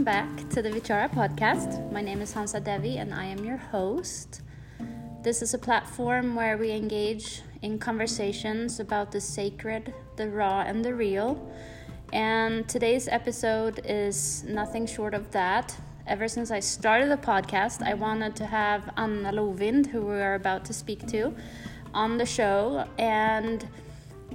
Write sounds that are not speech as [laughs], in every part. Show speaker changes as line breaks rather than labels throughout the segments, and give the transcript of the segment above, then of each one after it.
welcome back to the Vichara podcast. My name is Hansa Devi and I am your host. This is a platform where we engage in conversations about the sacred, the raw, and the real. And today's episode is nothing short of that. Ever since I started the podcast, I wanted to have Anna Lovind, who we are about to speak to, on the show. And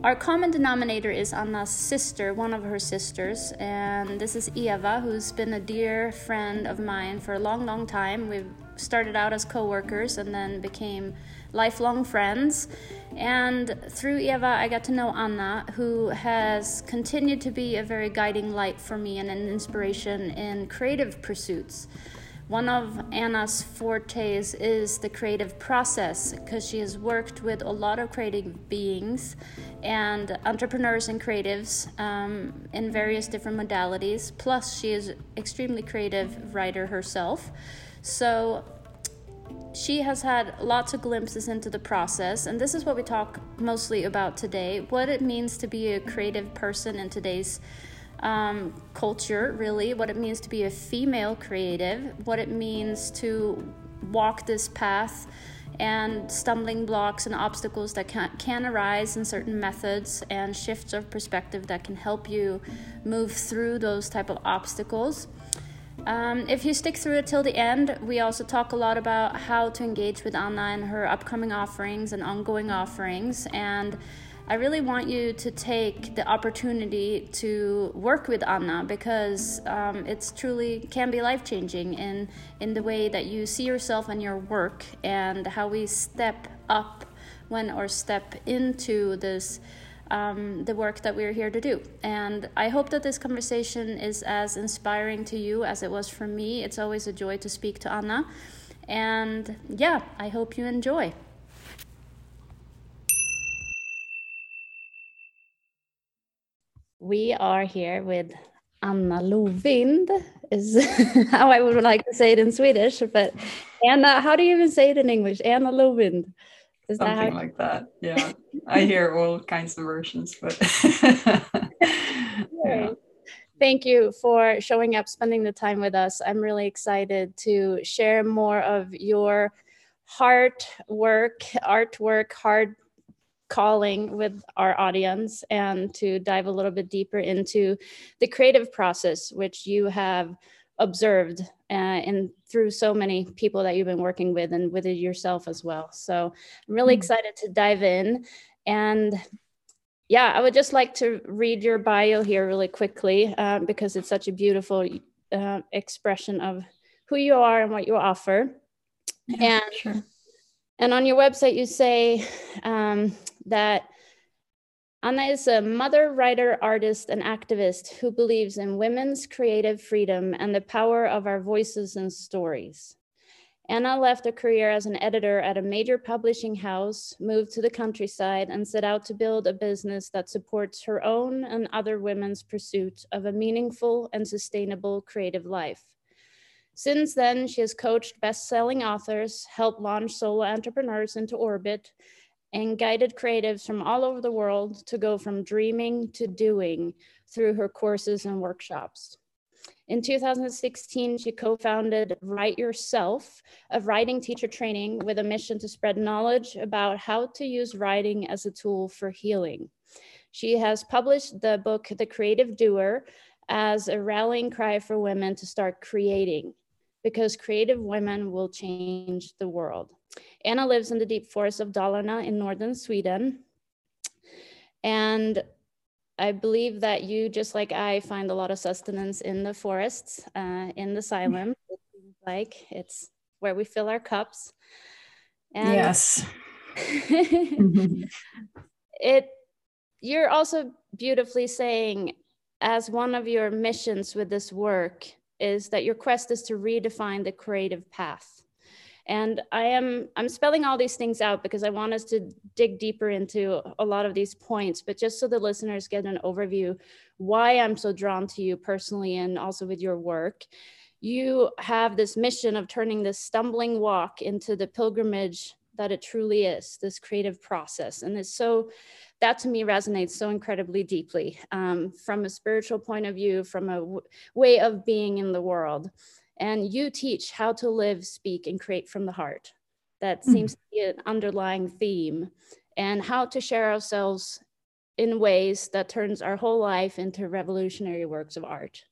our common denominator is Anna's sister, one of her sisters, and this is Eva, who's been a dear friend of mine for a long, long time. We've started out as co workers and then became lifelong friends. And through Eva, I got to know Anna, who has continued to be a very guiding light for me and an inspiration in creative pursuits. One of Anna's fortes is the creative process because she has worked with a lot of creative beings and entrepreneurs and creatives um, in various different modalities. Plus, she is extremely creative writer herself. So she has had lots of glimpses into the process, and this is what we talk mostly about today what it means to be a creative person in today's um, culture, really, what it means to be a female creative, what it means to walk this path, and stumbling blocks and obstacles that can, can arise in certain methods, and shifts of perspective that can help you move through those type of obstacles. Um, if you stick through it till the end, we also talk a lot about how to engage with Anna and her upcoming offerings and ongoing offerings and I really want you to take the opportunity to work with Anna because um, it's truly can be life changing in in the way that you see yourself and your work and how we step up when or step into this um, the work that we're here to do. And I hope that this conversation is as inspiring to you as it was for me. It's always a joy to speak to Anna. And yeah, I hope you enjoy. We are here with Anna Lovind is [laughs] how I would like to say it in Swedish, but Anna, how do you even say it in English? Anna Lovind.
Is Something that like that. Yeah. [laughs] I hear all kinds of versions, but [laughs]
yeah. Thank you for showing up, spending the time with us. I'm really excited to share more of your heart work, artwork, hard calling with our audience and to dive a little bit deeper into the creative process, which you have observed uh, and through so many people that you've been working with and with it yourself as well. So I'm really mm-hmm. excited to dive in. And yeah, I would just like to read your bio here really quickly uh, because it's such a beautiful uh, expression of who you are and what you offer. Yeah, and sure. and on your website, you say um, that Anna is a mother, writer, artist, and activist who believes in women's creative freedom and the power of our voices and stories. Anna left a career as an editor at a major publishing house, moved to the countryside, and set out to build a business that supports her own and other women's pursuit of a meaningful and sustainable creative life. Since then, she has coached best selling authors, helped launch solo entrepreneurs into orbit, and guided creatives from all over the world to go from dreaming to doing through her courses and workshops. In 2016, she co founded Write Yourself, a writing teacher training with a mission to spread knowledge about how to use writing as a tool for healing. She has published the book The Creative Doer as a rallying cry for women to start creating, because creative women will change the world. Anna lives in the deep forest of Dalarna in northern Sweden. And I believe that you, just like I, find a lot of sustenance in the forests, uh, in the xylem. [laughs] It seems like it's where we fill our cups.
And yes. [laughs]
it you're also beautifully saying as one of your missions with this work is that your quest is to redefine the creative path and i am i'm spelling all these things out because i want us to dig deeper into a lot of these points but just so the listeners get an overview why i'm so drawn to you personally and also with your work. You have this mission of turning this stumbling walk into the pilgrimage that it truly is this creative process. And it's so that to me resonates so incredibly deeply um, from a spiritual point of view from a w- way of being in the world and you teach how to live speak and create from the heart that mm. seems to be an underlying theme and how to share ourselves in ways that turns our whole life into revolutionary works of art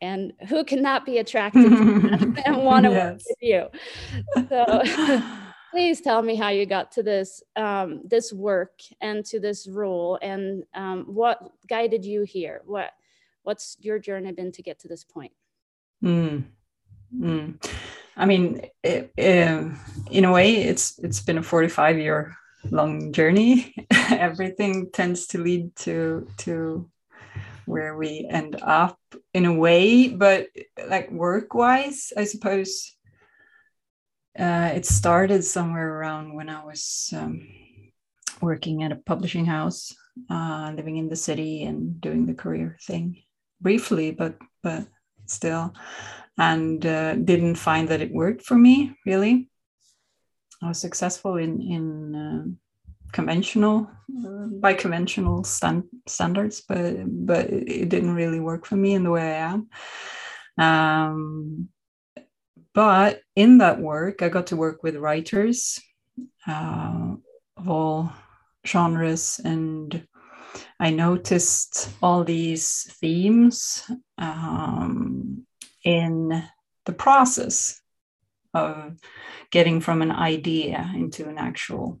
and who cannot be attracted to [laughs] and want to yes. work with you so [laughs] please tell me how you got to this um, this work and to this role and um, what guided you here what what's your journey been to get to this point
mm. Mm. i mean it, it, in a way it's it's been a 45 year long journey [laughs] everything tends to lead to to where we end up in a way but like work wise i suppose uh, it started somewhere around when I was um, working at a publishing house, uh, living in the city and doing the career thing briefly, but but still, and uh, didn't find that it worked for me really. I was successful in in uh, conventional uh, by conventional stand, standards, but but it didn't really work for me in the way I am. Um, but in that work, I got to work with writers uh, of all genres, and I noticed all these themes um, in the process of getting from an idea into an actual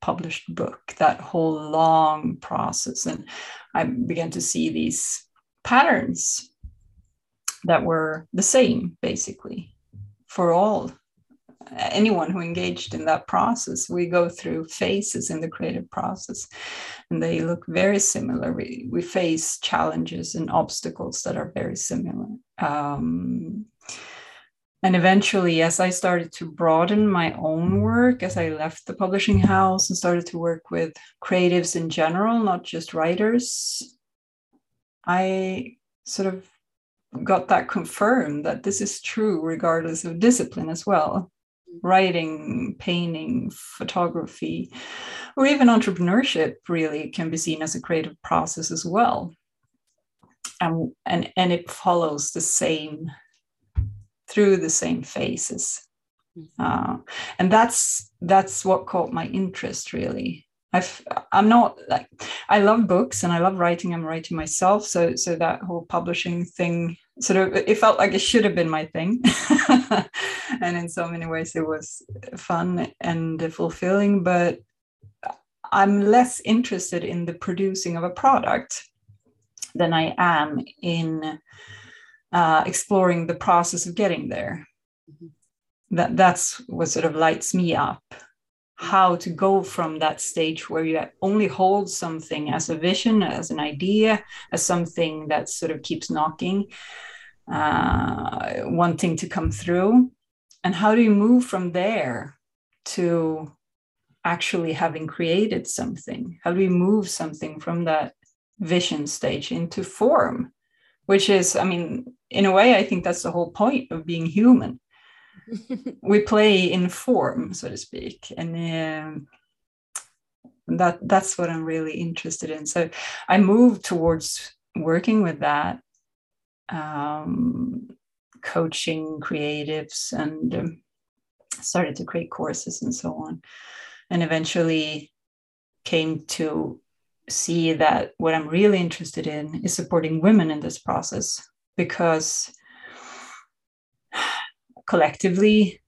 published book, that whole long process. And I began to see these patterns that were the same, basically for all anyone who engaged in that process we go through phases in the creative process and they look very similar. We, we face challenges and obstacles that are very similar. Um, and eventually as i started to broaden my own work as i left the publishing house and started to work with creatives in general not just writers i sort of got that confirmed that this is true regardless of discipline as well writing painting photography or even entrepreneurship really can be seen as a creative process as well and and, and it follows the same through the same phases mm-hmm. uh, and that's that's what caught my interest really I've I'm not like I love books and I love writing. I'm writing myself, so so that whole publishing thing sort of it felt like it should have been my thing, [laughs] and in so many ways it was fun and fulfilling. But I'm less interested in the producing of a product than I am in uh, exploring the process of getting there. Mm-hmm. That that's what sort of lights me up how to go from that stage where you only hold something as a vision, as an idea, as something that sort of keeps knocking, uh, wanting to come through. And how do you move from there to actually having created something? How do we move something from that vision stage into form? Which is, I mean, in a way, I think that's the whole point of being human [laughs] we play in form, so to speak, and um, that that's what I'm really interested in. So I moved towards working with that, um, coaching creatives, and um, started to create courses and so on, and eventually came to see that what I'm really interested in is supporting women in this process because collectively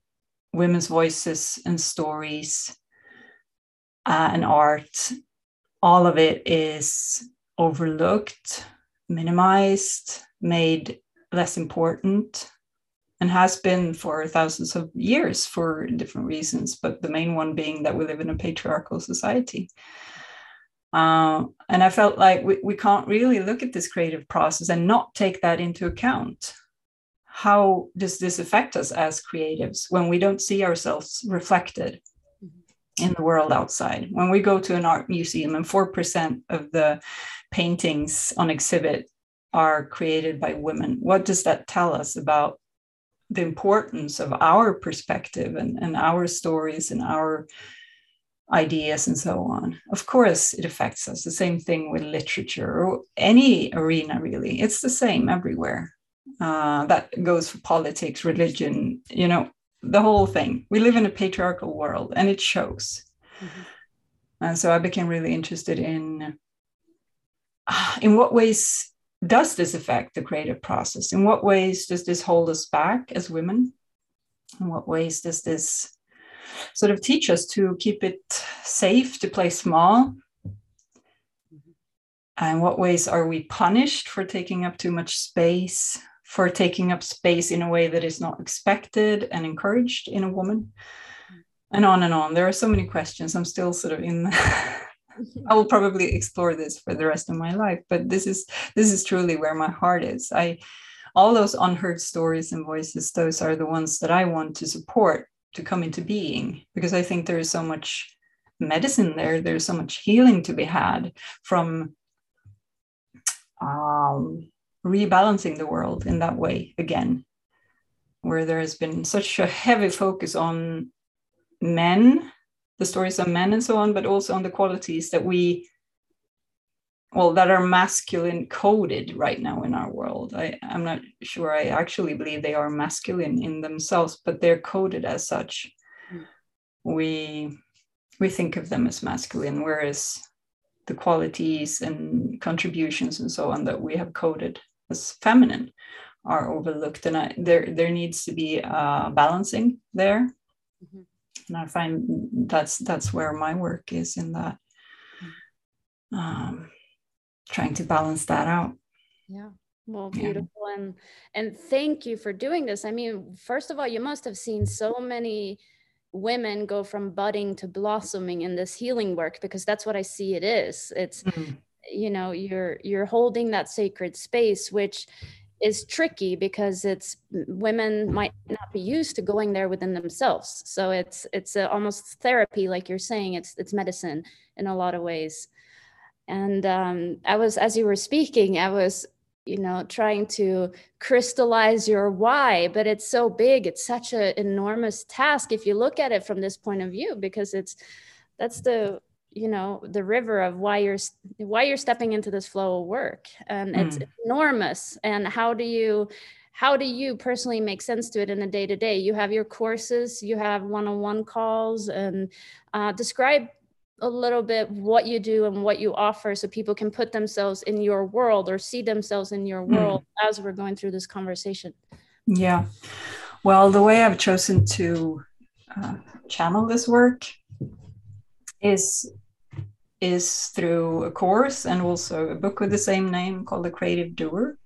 women's voices and stories uh, and art all of it is overlooked minimized made less important and has been for thousands of years for different reasons but the main one being that we live in a patriarchal society uh, and i felt like we, we can't really look at this creative process and not take that into account how does this affect us as creatives when we don't see ourselves reflected. In the world outside when we go to an art museum and 4% of the paintings on exhibit are created by women what does that tell us about the importance of our perspective and, and our stories and our ideas and so on. Of course, it affects us. The same thing with literature or any arena, really. It's the same everywhere. Uh, that goes for politics, religion, you know, the whole thing. We live in a patriarchal world and it shows. Mm-hmm. And so I became really interested in uh, in what ways does this affect the creative process? In what ways does this hold us back as women? In what ways does this sort of teach us to keep it safe, to play small? And what ways are we punished for taking up too much space, for taking up space in a way that is not expected and encouraged in a woman? And on and on. There are so many questions. I'm still sort of in. [laughs] I will probably explore this for the rest of my life, but this is this is truly where my heart is. I all those unheard stories and voices, those are the ones that I want to support to come into being because I think there is so much medicine there. There's so much healing to be had from um, rebalancing the world in that way again, where there has been such a heavy focus on men, the stories of men and so on, but also on the qualities that we well that are masculine coded right now in our world I, i'm not sure i actually believe they are masculine in themselves but they're coded as such mm. we we think of them as masculine whereas the qualities and contributions and so on that we have coded as feminine are overlooked and I, there there needs to be a balancing there mm-hmm. and i find that's that's where my work is in that mm. um, trying to balance that out
yeah well beautiful yeah. and and thank you for doing this i mean first of all you must have seen so many women go from budding to blossoming in this healing work because that's what i see it is it's mm-hmm. You know you're you're holding that sacred space which is tricky because it's women might not be used to going there within themselves. So it's it's a, almost therapy like you're saying it's it's medicine in a lot of ways. And um, i was as you were speaking i was you know trying to crystallize your why but it's so big it's such an enormous task if you look at it from this point of view because it's that's the you know the river of why you're why you're stepping into this flow of work and mm. it's enormous and how do you how do you personally make sense to it in a day to day you have your courses you have one-on-one calls and uh, describe a little bit what you do and what you offer so people can put themselves in your world or see themselves in your hmm. world mm. as we're going through this conversation
yeah well the way i've chosen to uh, channel this work is is through a course and also a book with the same name called the creative doer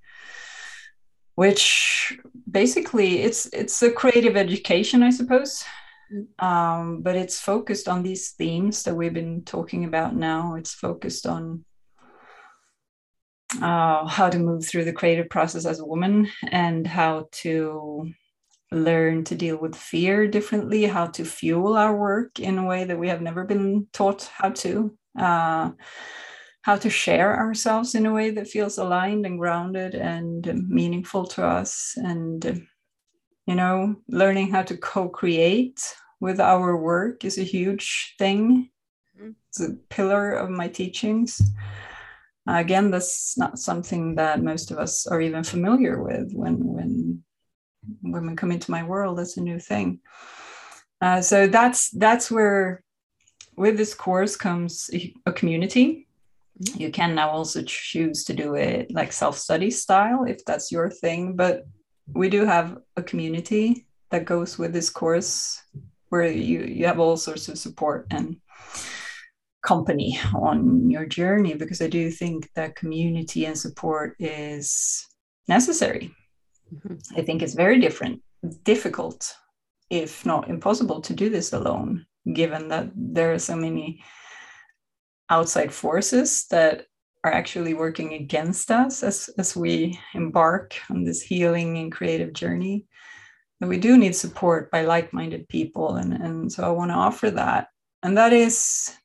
which basically it's it's a creative education i suppose um, but it's focused on these themes that we've been talking about now. It's focused on uh, how to move through the creative process as a woman and how to learn to deal with fear differently, how to fuel our work in a way that we have never been taught how to. Uh, how to share ourselves in a way that feels aligned and grounded and meaningful to us and you know learning how to co-create with our work is a huge thing mm-hmm. it's a pillar of my teachings again that's not something that most of us are even familiar with when when women come into my world that's a new thing uh, so that's that's where with this course comes a community mm-hmm. you can now also choose to do it like self-study style if that's your thing but we do have a community that goes with this course where you, you have all sorts of support and company on your journey because I do think that community and support is necessary. Mm-hmm. I think it's very different, difficult, if not impossible, to do this alone, given that there are so many outside forces that are actually working against us as, as we embark on this healing and creative journey. But we do need support by like-minded people. And, and so I want to offer that. And that is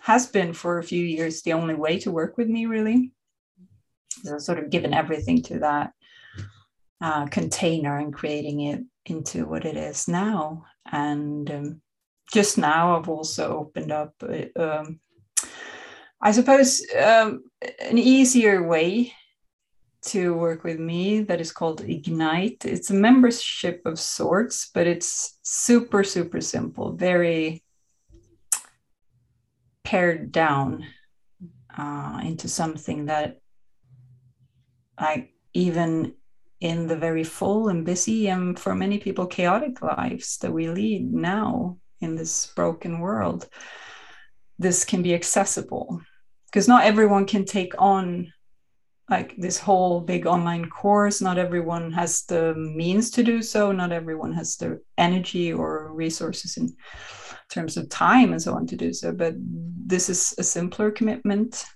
has been for a few years the only way to work with me, really. So sort of given everything to that uh, container and creating it into what it is now. And um, just now, I've also opened up, uh, um, I suppose, um, an easier way to work with me that is called Ignite. It's a membership of sorts, but it's super, super simple, very pared down uh, into something that I even in the very full and busy and for many people chaotic lives that we lead now in this broken world, this can be accessible. Because not everyone can take on like this whole big online course. Not everyone has the means to do so. Not everyone has the energy or resources in terms of time and so on to do so. But this is a simpler commitment.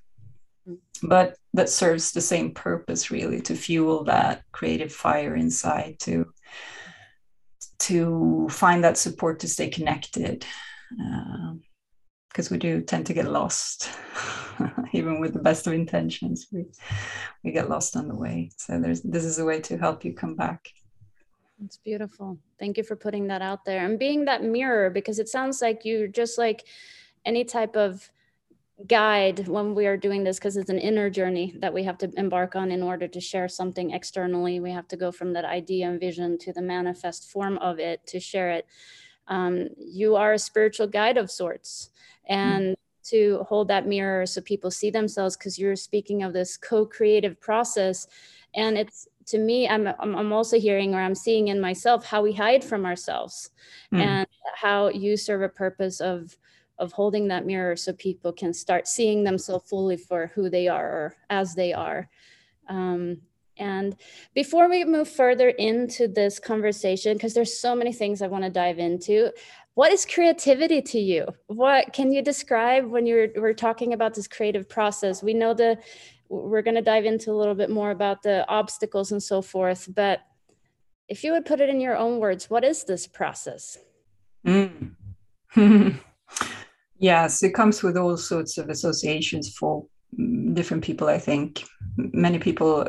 Mm. But that serves the same purpose really to fuel that creative fire inside to to find that support to stay connected because uh, we do tend to get lost [laughs] even with the best of intentions. We we get lost on the way. So there's this is a way to help you come back.
It's beautiful. Thank you for putting that out there. And being that mirror because it sounds like you just like any type of guide when we are doing this because it's an inner journey that we have to embark on in order to share something externally. We have to go from that idea and vision to the manifest form of it to share it. Um, you are a spiritual guide of sorts and mm to hold that mirror so people see themselves because you're speaking of this co-creative process. And it's to me I'm, I'm also hearing or i'm seeing in myself how we hide from ourselves mm. and how you serve a purpose of of holding that mirror so people can start seeing themselves fully for who they are or as they are. Um, and before we move further into this conversation because there's so many things i want to dive into what is creativity to you? What can you describe when you're we're talking about this creative process? We know the we're going to dive into a little bit more about the obstacles and so forth but if you would put it in your own words what is this process? Mm. [laughs]
yes it comes with all sorts of associations for different people i think many people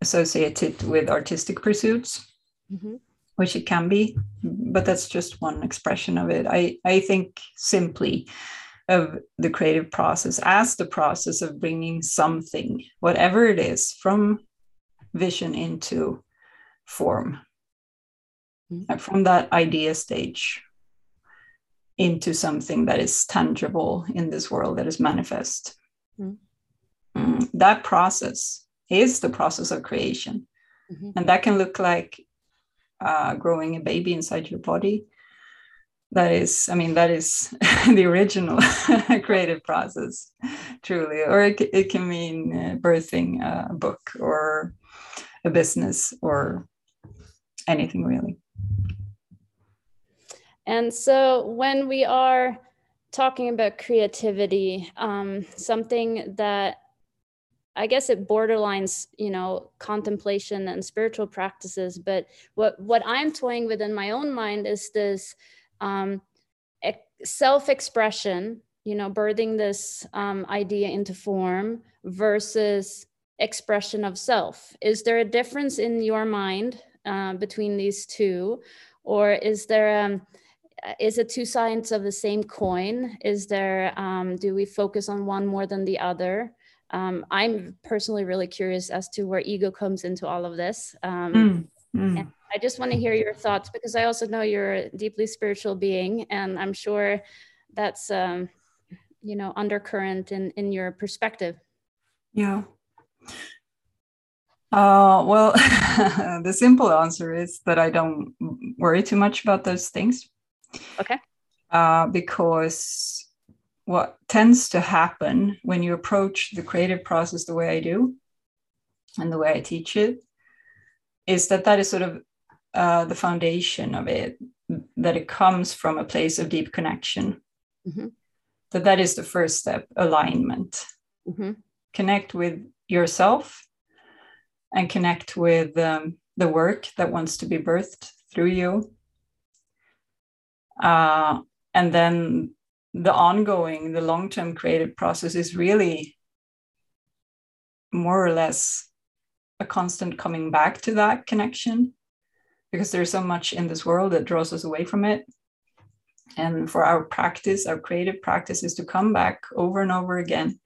associate it with artistic pursuits mm-hmm which it can be, but that's just one expression of it. I, I think simply of the creative process as the process of bringing something, whatever it is, from vision into form, mm-hmm. from that idea stage into something that is tangible in this world that is manifest. Mm-hmm. Mm, that process is the process of creation. Mm-hmm. And that can look like uh, growing a baby inside your body that is i mean that is [laughs] the original [laughs] creative process truly or it, it can mean uh, birthing a book or a business or anything really
and so when we are talking about creativity um, something that I guess it borderlines, you know, contemplation and spiritual practices. But what what I'm toying with in my own mind is this um, self-expression, you know, birthing this um, idea into form versus expression of self. Is there a difference in your mind uh, between these two, or is there? Um, is it two sides of the same coin? Is there? Um, do we focus on one more than the other? um, I'm personally really curious as to where ego comes into all of this. Um, mm, mm. I just want to hear your thoughts because I also know you're a deeply spiritual being, and I'm sure that's um, you know undercurrent in in your perspective.
Yeah. Uh, well, [laughs] the simple answer is that I don't worry too much about those things.
Okay.
Uh, because what tends to happen when you approach the creative process the way I do and the way I teach it is that that is sort of uh, the foundation of it, that it comes from a place of deep connection. Mm-hmm. That that is the first step, alignment. Mm-hmm. Connect with yourself and connect with um, the work that wants to be birthed through you. Uh, and then the ongoing, the long term creative process is really more or less a constant coming back to that connection because there's so much in this world that draws us away from it. And for our practice, our creative practice is to come back over and over again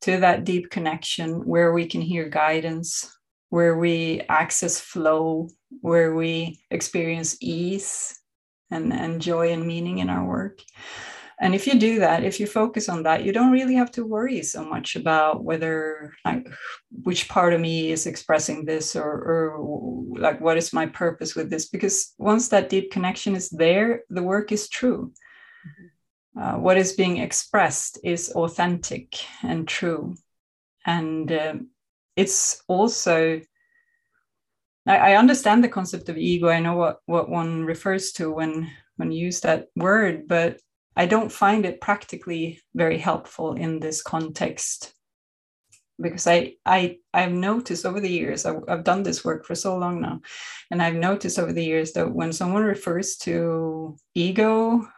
to that deep connection where we can hear guidance, where we access flow, where we experience ease and, and joy and meaning in our work. And if you do that, if you focus on that, you don't really have to worry so much about whether like which part of me is expressing this or, or like what is my purpose with this. Because once that deep connection is there, the work is true. Mm-hmm. Uh, what is being expressed is authentic and true. And uh, it's also I, understand the concept of ego. I know what, what one refers to when when you use that word, but I don't find it practically very helpful in this context because I I I've noticed over the years I, have done this work for so long now, and I've noticed over the years that when someone refers to ego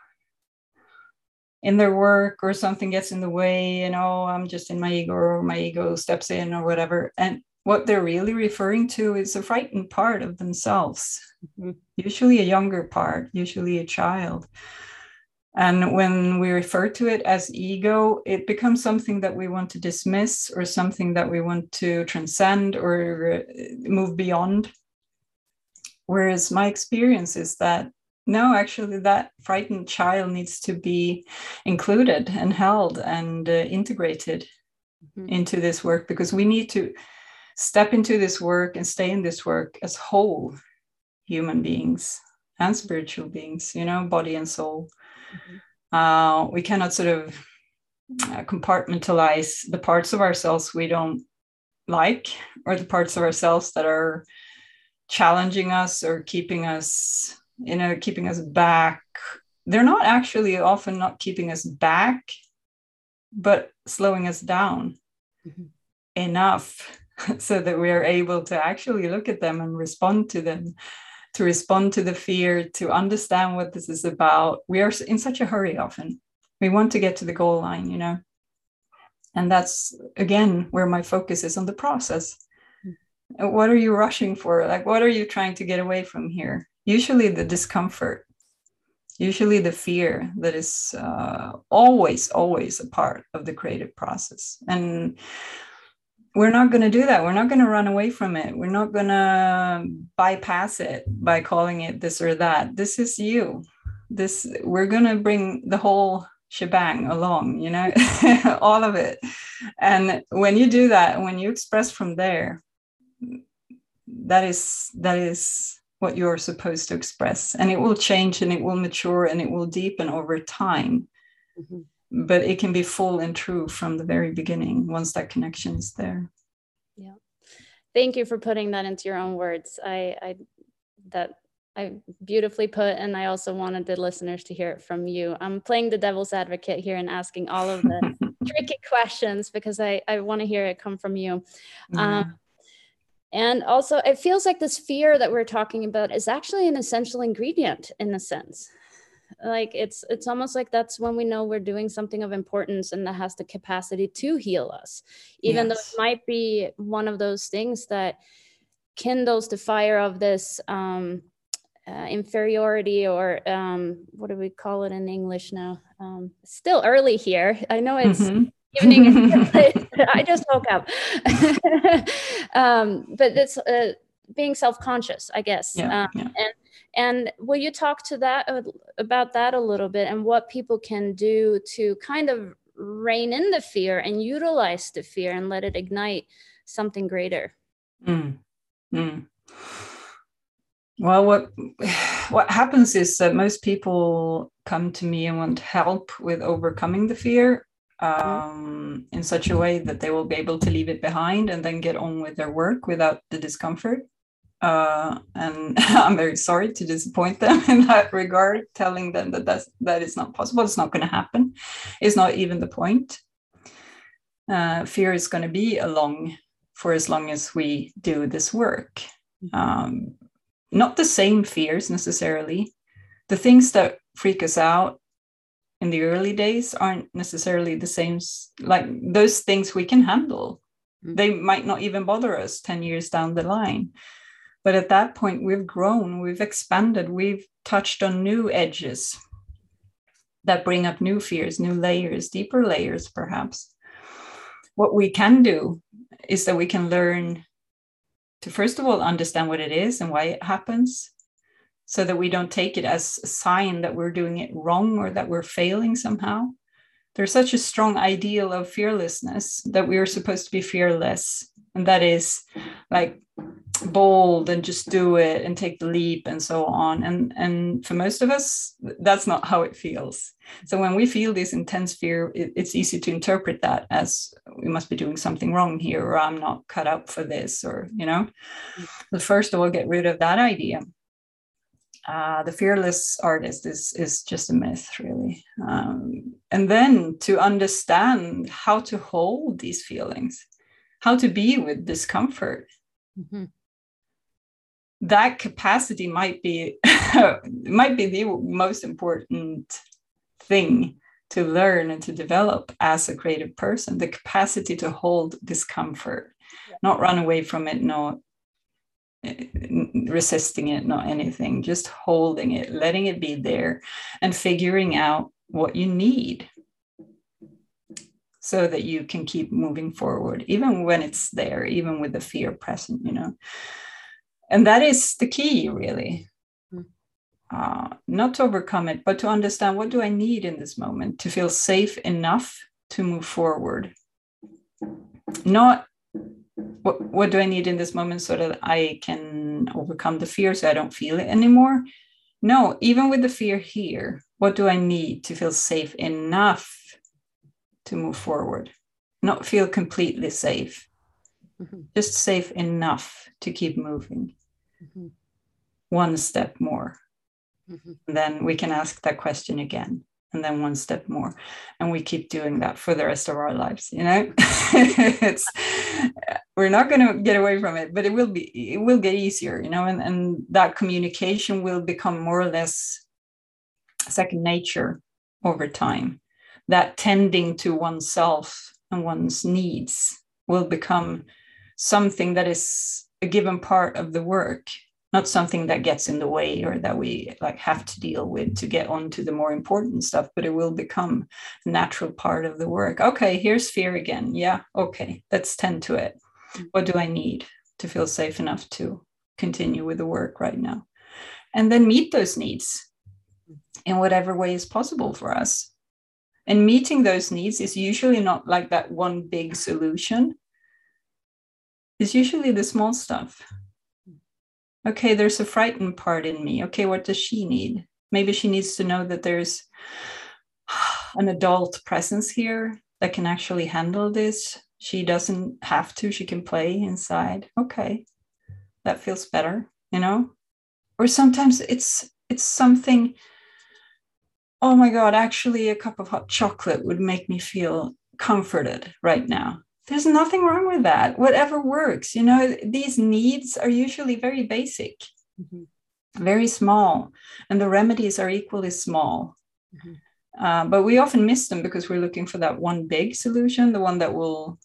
in their work or something gets in the way, you know, I'm just in my ego or my ego steps in or whatever, and what they're really referring to is a frightened part of themselves, mm-hmm. usually a younger part, usually a child and when we refer to it as ego, it becomes something that we want to dismiss or something that we want to transcend or uh, move beyond. Whereas my experience is that no, actually, that frightened child needs to be included and held and uh, integrated mm-hmm. into this work because we need to step into this work and stay in this work as whole human beings and spiritual beings, you know, body and soul. Mm-hmm. Uh, we cannot sort of uh, compartmentalize the parts of ourselves we don't like or the parts of ourselves that are challenging us or keeping us you know keeping us back they're not actually often not keeping us back but slowing us down mm-hmm. enough [laughs] so that we are able to actually look at them and respond to them to respond to the fear, to understand what this is about. We are in such a hurry often. We want to get to the goal line, you know. And that's again where my focus is on the process. Mm. What are you rushing for? Like, what are you trying to get away from here? Usually, the discomfort, usually, the fear that is uh, always, always a part of the creative process. And we're not going to do that. We're not going to run away from it. We're not going to bypass it by calling it this or that. This is you. This we're going to bring the whole shebang along, you know, [laughs] all of it. And when you do that, when you express from there, that is that is what you're supposed to express and it will change and it will mature and it will deepen over time. Mm-hmm but it can be full and true from the very beginning once that connection is there.
Yeah. Thank you for putting that into your own words. I i that i beautifully put and i also wanted the listeners to hear it from you. I'm playing the devil's advocate here and asking all of the [laughs] tricky questions because i i want to hear it come from you. Um, and also it feels like this fear that we're talking about is actually an essential ingredient in a sense like it's it's almost like that's when we know we're doing something of importance and that has the capacity to heal us even yes. though it might be one of those things that kindles the fire of this um, uh, inferiority or um, what do we call it in english now um, still early here i know it's mm-hmm. evening [laughs] [laughs] i just woke up [laughs] um, but it's uh, being self-conscious i guess
yeah, um, yeah.
and and will you talk to that uh, about that a little bit and what people can do to kind of rein in the fear and utilize the fear and let it ignite something greater?
Mm. Mm. Well, what [sighs] what happens is that most people come to me and want help with overcoming the fear mm-hmm. um, in such a way that they will be able to leave it behind and then get on with their work without the discomfort. Uh, and [laughs] I'm very sorry to disappoint them [laughs] in that regard, telling them that that's, that is not possible. It's not going to happen. It's not even the point. Uh, fear is going to be along for as long as we do this work. Um, not the same fears necessarily. The things that freak us out in the early days aren't necessarily the same. Like those things we can handle. Mm-hmm. They might not even bother us 10 years down the line But at that point, we've grown, we've expanded, we've touched on new edges that bring up new fears, new layers, deeper layers, perhaps. What we can do is that we can learn to, first of all, understand what it is and why it happens so that we don't take it as a sign that we're doing it wrong or that we're failing somehow. There's such a strong ideal of fearlessness that we are supposed to be fearless. And that is like bold and just do it and take the leap and so on. And and for most of us that's not how it feels. So when we feel this intense fear it, it's easy to interpret that as we must be doing something wrong here or i'm not cut out for this or you know? But first of all get rid of that idea. Uh, the fearless artist is is just a myth really. Um, and then to understand how to hold these feelings how to be with discomfort. Mm-hmm. That capacity might be [laughs] might be the most important thing to learn and to develop as a creative person the capacity to hold discomfort yeah. not run away from it not eh, resisting it not anything just holding it letting it be there and figuring out what you need so that you can keep moving forward even when it's there even with the fear present you know? And that is the key really. Hmm. uh, not to overcome it but to understand what do i need in this moment to feel safe enough to move forward? Not what, what do i need in this moment so that i can overcome the fear so i don't feel it anymore? No even with the fear here what do i need to feel safe enough to move forward not feel completely safe mm-hmm. just safe enough to keep moving mm-hmm. one step more. Mm-hmm. Then we can ask that question again and then one step more and we keep doing that for the rest of our lives you know [laughs] it's we're not going to get away from it but it will be it will get easier you know and, and that communication will become more or less second nature over time that tending to oneself and one's needs will become something that is a given part of the work not something that gets in the way or that we like have to deal with to get on to the more important stuff but it will become a natural part of the work. Okay here's fear again. Yeah okay let's tend to it. What do i need to feel safe enough to continue with the work right now? And then meet those needs in whatever way is possible for us and meeting those needs is usually not like that one big solution is usually the small stuff. Okay, there's a frightened part in me. Okay, what does she need? Maybe she needs to know that there's [sighs] an adult presence here that can actually handle this. She doesn't have to, she can play inside. Okay, that feels better, you know? Or sometimes it's it's something oh my god actually a cup of hot chocolate would make me feel comforted right now there's nothing wrong with that whatever works you know these needs are usually very basic mm-hmm. very small and the remedies are equally small mm-hmm. uh, but we often miss them because we're looking for that one big solution the one that will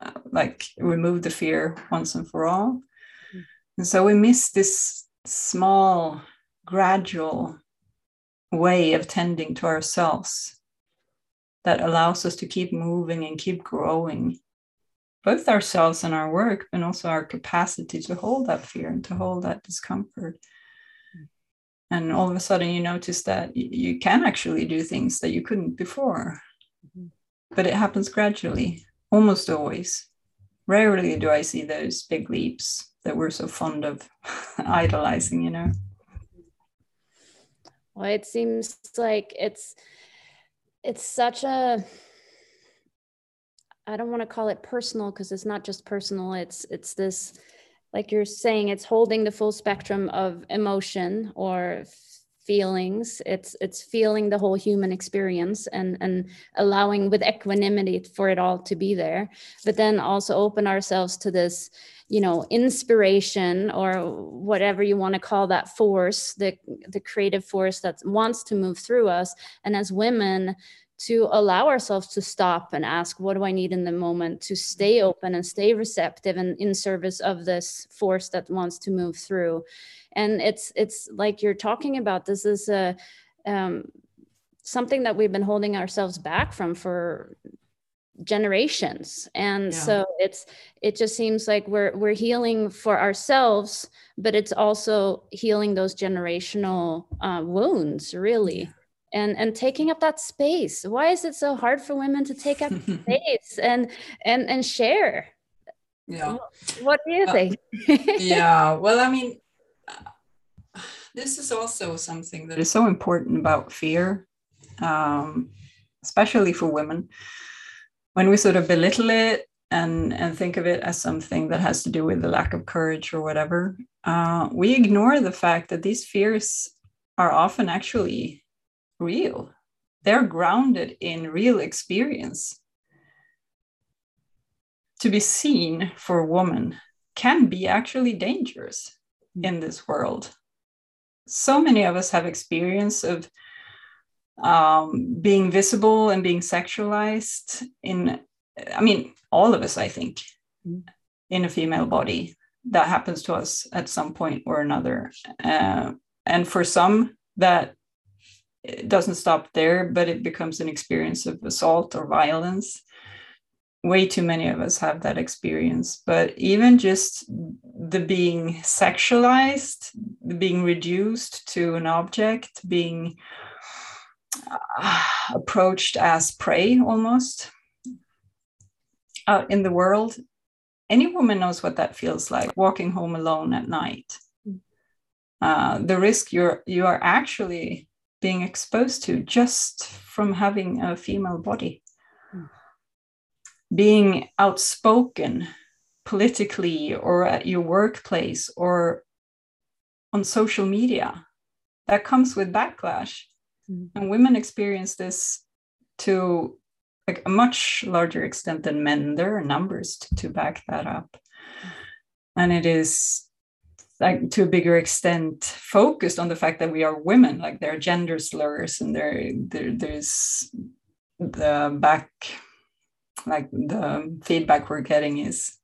uh, like remove the fear once and for all mm-hmm. and so we miss this small gradual way of tending to ourselves that allows us to keep moving and keep growing, both ourselves and our work, and also our capacity to hold that fear and to hold that discomfort. And all of a sudden, you notice that you can actually do things that you couldn't before. Mm-hmm. But it happens gradually, almost always. Rarely do I see those big leaps that we're so fond of [laughs] idolizing, you know.
Well, it seems like it's it's such a I don't want to call it personal because it's not just personal. It's it's this like you're saying it's holding the full spectrum of emotion or feelings. It's it's feeling the whole human experience and and allowing with equanimity for it all to be there. But then also open ourselves to this you know inspiration or whatever you want to call that force the the creative force that wants to move through us. And as women to allow ourselves to stop and ask what do i need in the moment to stay open and stay receptive and in service of this force that wants to move through? And it's it's like you're talking about this is a um, something that we've been holding ourselves back from for generations. And yeah. so it's it just seems like we're we're healing for ourselves but it's also healing those generational uh, wounds really and and taking up that space. Why is it so hard for women to take up [laughs] space and and and share?
Yeah.
What do you uh, think? [laughs]
yeah. Well i mean [sighs] this is also something that is so important about fear um, especially for women. When we sort of belittle it and and think of it as something that has to do with the lack of courage or whatever uh, we ignore the fact that these fears are often actually real. They're grounded in real experience. To be seen for a woman can be actually dangerous in this world. So many of us have experience of um, being visible and being sexualized in i mean all of us i think mm. in a female body. That happens to us at some point or another. Uh, and for some that it doesn't stop there but it becomes an experience of assault or violence. Way too many of us have that experience but even just the being sexualized the being reduced to an object being uh, approached as prey almost uh, in the world any woman knows what that feels like walking home alone at night. Uh, the risk you're you are actually being exposed to just from having a female body. Being outspoken politically or at your workplace or on social media that comes with backlash. Mm. and women experience this to like a much larger extent than men. There are numbers to, to back that up. Mm. and it is like to a bigger extent focused on the fact that we are women like there are gender slurs and there, there there's the back like the feedback we're getting is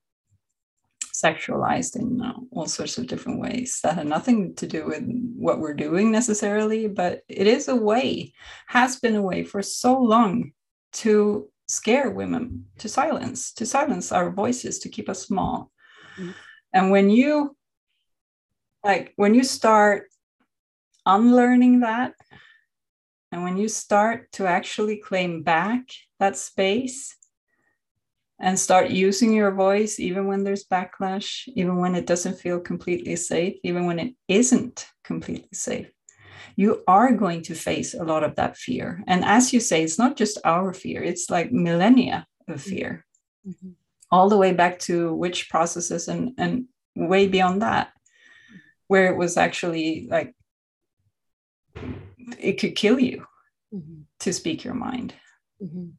sexualized in uh, all sorts of different ways that have nothing to do with what we're doing necessarily but it is a way has been a way for so long to scare women to silence to silence our voices to keep us small mm-hmm. and when you like when you start unlearning that and when you start to actually claim back that space and start using your voice even when there's backlash, even when it doesn't feel completely safe, even when it isn't completely safe. You are going to face a lot of that fear. And as you say, it's not just our fear, it's like millennia of mm-hmm. fear, mm-hmm. all the way back to witch processes and, and way beyond that, where it was actually like it could kill you mm-hmm. to speak your mind. Mm-hmm.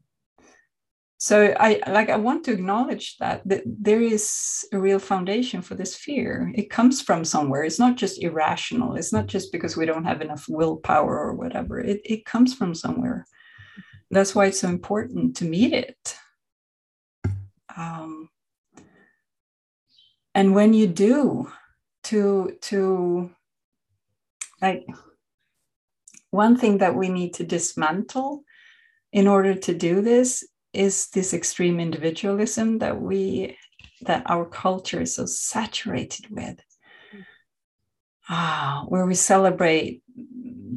So i like i want to acknowledge that, that there is a real foundation for this fear. It comes from somewhere. It's not just irrational. It's not just because we don't have enough willpower or whatever. It, it comes from somewhere. That's why it's so important to meet it. Um, and when you do to to like one thing that we need to dismantle in order to do this is this extreme individualism that we that our culture is so saturated with. Ah where we celebrate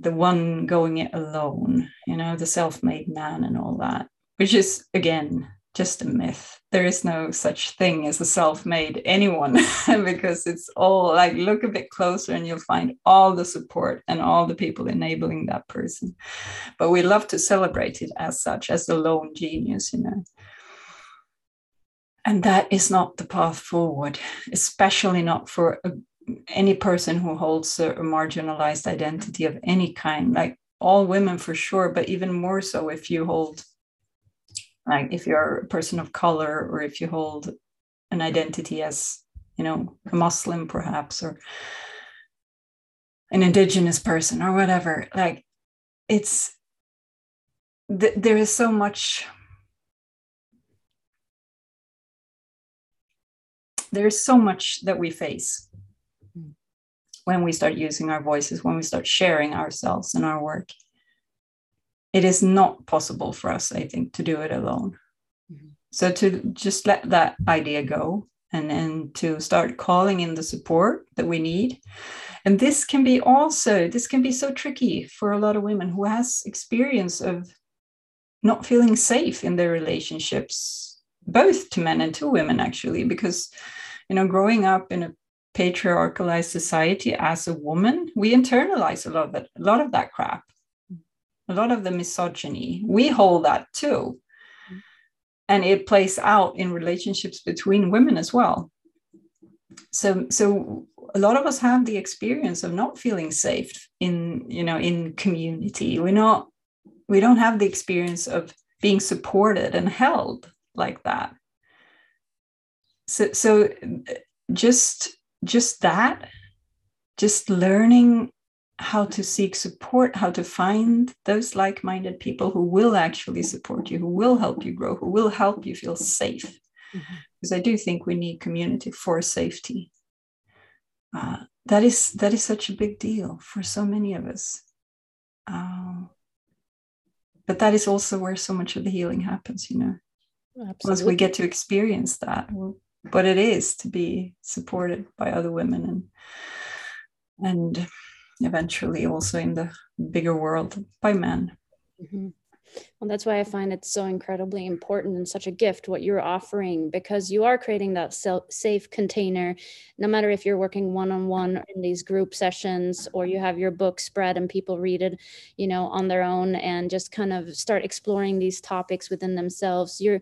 the one going it alone you know the self-made man and all that which is again just a myth. There is no such thing as a self made anyone [laughs] because it's all like look a bit closer and you'll find all the support and all the people enabling that person. But we love to celebrate it as such, as the lone genius, you know. And that is not the path forward, especially not for a, any person who holds a, a marginalized identity of any kind, like all women for sure, but even more so if you hold like if you're a person of color or if you hold an identity as you know a muslim perhaps or an indigenous person or whatever like it's th- there is so much there's so much that we face mm. when we start using our voices when we start sharing ourselves and our work it is not possible for us i think to do it alone. Mm-hmm. so to just let that idea go and then to start calling in the support that we need. And this can be also this can be so tricky for a lot of women who has experience of not feeling safe in their relationships both to men and to women actually because you know growing up in a patriarchalized society as a woman we internalize a lot of that a lot of that crap a lot of the misogyny. We hold that too. And it plays out in relationships between women as well. So so a lot of us have the experience of not feeling safe in you know in community. We're not we don't have the experience of being supported and held like that. So so just just that just learning how to seek support how to find those like-minded people who will actually support you who will help you grow who will help you feel safe mm-hmm. because i do think we need community for safety uh, that is that is such a big deal for so many of us uh, but that is also where so much of the healing happens you know Absolutely. once we get to experience that what it is to be supported by other women and and eventually also in the bigger world by men
mm-hmm. Well, that's why I find it so incredibly important and such a gift what you're offering because you are creating that safe container. No matter if you're working one on one in these group sessions or you have your book spread and people read it, you know, on their own and just kind of start exploring these topics within themselves. You're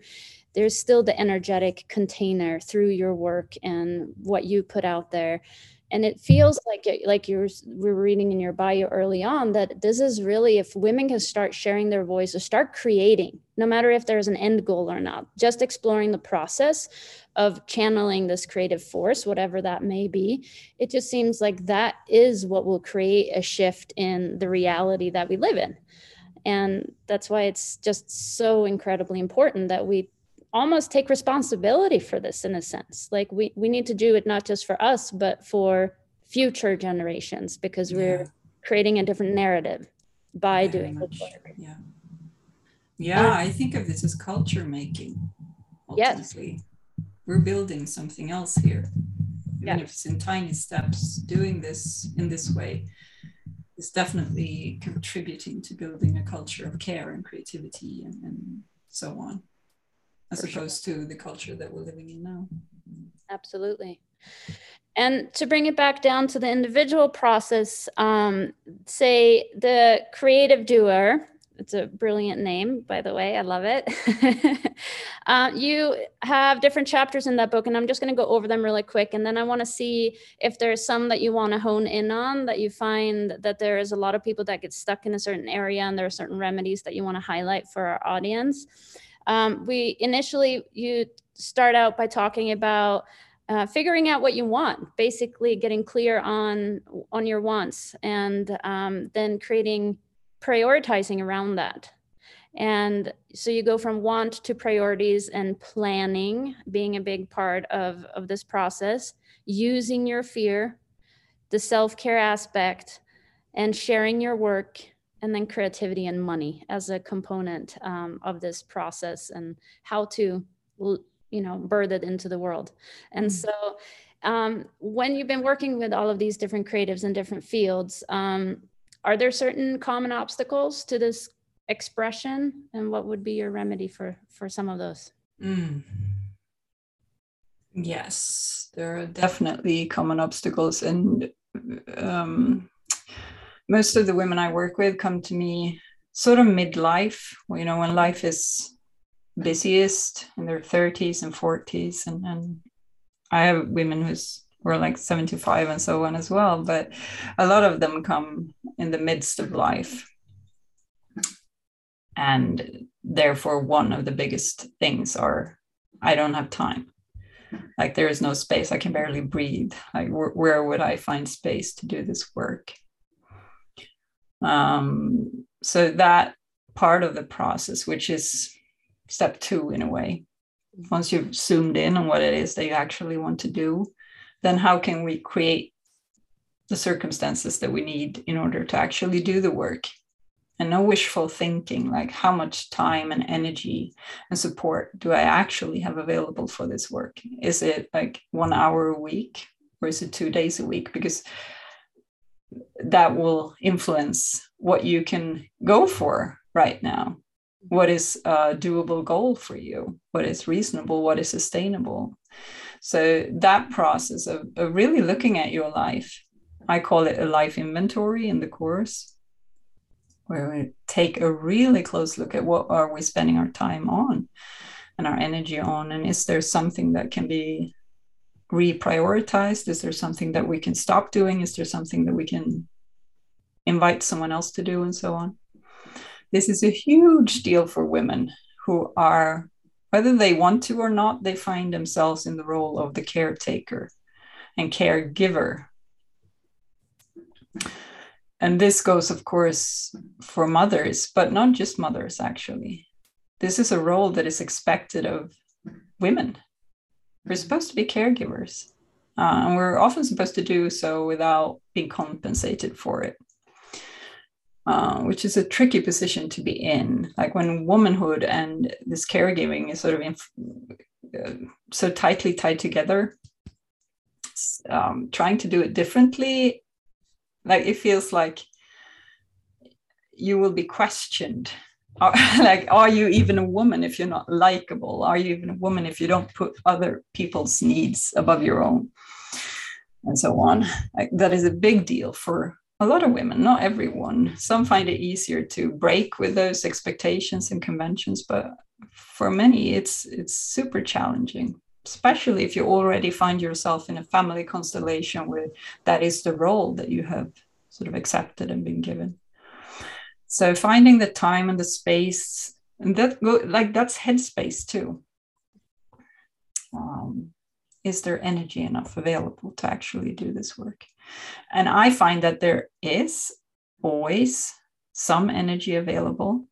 there's still the energetic container through your work and what you put out there and it feels mm-hmm. like like you were reading in your bio early on that this is really if women can start sharing their voices start creating no matter if there's an end goal or not just exploring the process of channeling this creative force whatever that may be it just seems like that is what will create a shift in the reality that we live in. And that's why it's just so incredibly important that we almost take responsibility for this in a sense. Like we we need to do it not just for us but for future generations because we're creating a different narrative by Very doing much. work.
Yeah. Yeah um, i think of this as culture making
ultimately.
yes. We're building something else here. Even yeah. if it's in tiny steps doing this in this way is definitely contributing to building a culture of care and creativity and, and so on as opposed sure. to the culture that we're living in now.
Absolutely. And to bring it back down to the individual process, um, say the creative doer, it's a brilliant name, by the way. I love it. [laughs] uh, you have different chapters in that book, and I'm just going to go over them really quick. And then I want to see if there's some that you want to hone in on that you find that there is a lot of people that get stuck in a certain area, and there are certain remedies that you want to highlight for our audience. Um, we initially, you start out by talking about uh, figuring out what you want, basically getting clear on on your wants, and um, then creating prioritizing around that. And so you go from want to priorities and planning being a big part of, of this process, using your fear, the self care aspect, and sharing your work and then creativity and money as a component um, of this process and how to you know birth it into the world and mm-hmm. so um, when you've been working with all of these different creatives in different fields um, are there certain common obstacles to this expression and what would be your remedy for for some of those mm.
yes there are definitely common obstacles and um, most of the women I work with come to me sort of midlife, you know, when life is busiest in their 30s and 40s. And, and I have women who's were like 75 and so on as well, but a lot of them come in the midst of life. And therefore, one of the biggest things are I don't have time. Like there is no space. I can barely breathe. Like where, where would I find space to do this work? Um, so that part of the process, which is step two in a way. Once you've zoomed in on what it is that you actually want to do, then how can we create the circumstances that we need in order to actually do the work? And no wishful thinking, like how much time and energy and support do I actually have available for this work? Is it like one hour a week or is it two days a week? Because that will influence what you can go for right now. What is a doable goal for you? What is reasonable? What is sustainable? So that process of, of, really looking at your life i call it a life inventory in the course where we take a really close look at what are we spending our time on and our energy on and is there something that can be reprioritized is there something that we can stop doing is there something that we can invite someone else to do and so on this is a huge deal for women who are, whether they want to or not, they find themselves in the role of the caretaker and caregiver. And this goes, of course, for mothers, but not just mothers, actually. This is a role that is expected of women. We're supposed to be caregivers, uh, and we're often supposed to do so without being compensated for it. Uh, which is a tricky position to be in. Like when womanhood and this caregiving is sort of in, uh, so tightly tied together, um, trying to do it differently, like it feels like you will be questioned. [laughs] like, are you even a woman if you're not likable? Are you even a woman if you don't put other people's needs above your own? And so on. Like, that is a big deal for a lot of women, not everyone. Some find it easier to break with those expectations and conventions, but for many, it's it's super challenging, especially if you already find yourself in a family constellation where that is the role that you have sort of accepted and been given. So finding the time and the space, and that go like that's headspace too. Um, is there energy enough available to actually do this work? And I find that there is always some energy available.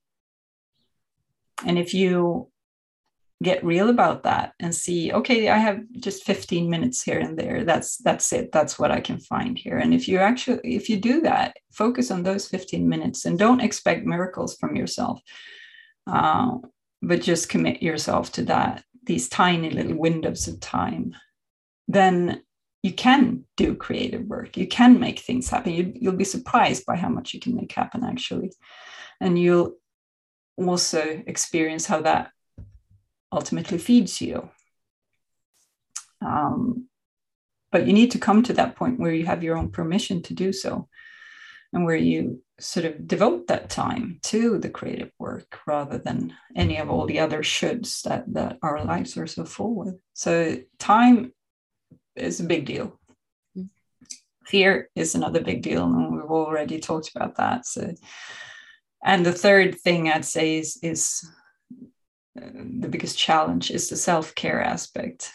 And if you get real about that and see okay i have just 15 minutes here and there. That's that's it. That's what i can find here. And if you actually if you do that focus on those 15 minutes and don't expect miracles from yourself uh, but just commit yourself to that these tiny little windows of time then you can do creative work. You can make things happen. You, you'll be surprised by how much you can make happen actually. And you'll also experience how that ultimately feeds you um, but you need to come to that point where you have your own permission to do so and where you sort of devote that time to the creative work rather than any of all the other shoulds that, that our lives are so full with so time is a big deal. Mm. Fear is another big deal, and we've already talked about that. So, and the third thing I'd say is is the biggest challenge is the self care aspect.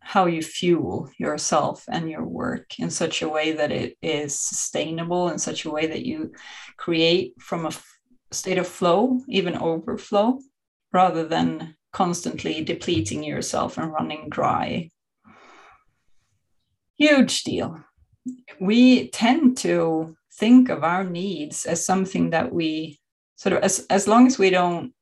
How you fuel yourself and your work in such a way that it is sustainable, in such a way that you create from a state of flow, even overflow, rather than constantly depleting yourself and running dry huge deal. We tend to think of our needs as something that we sort of, as, as long as we don't,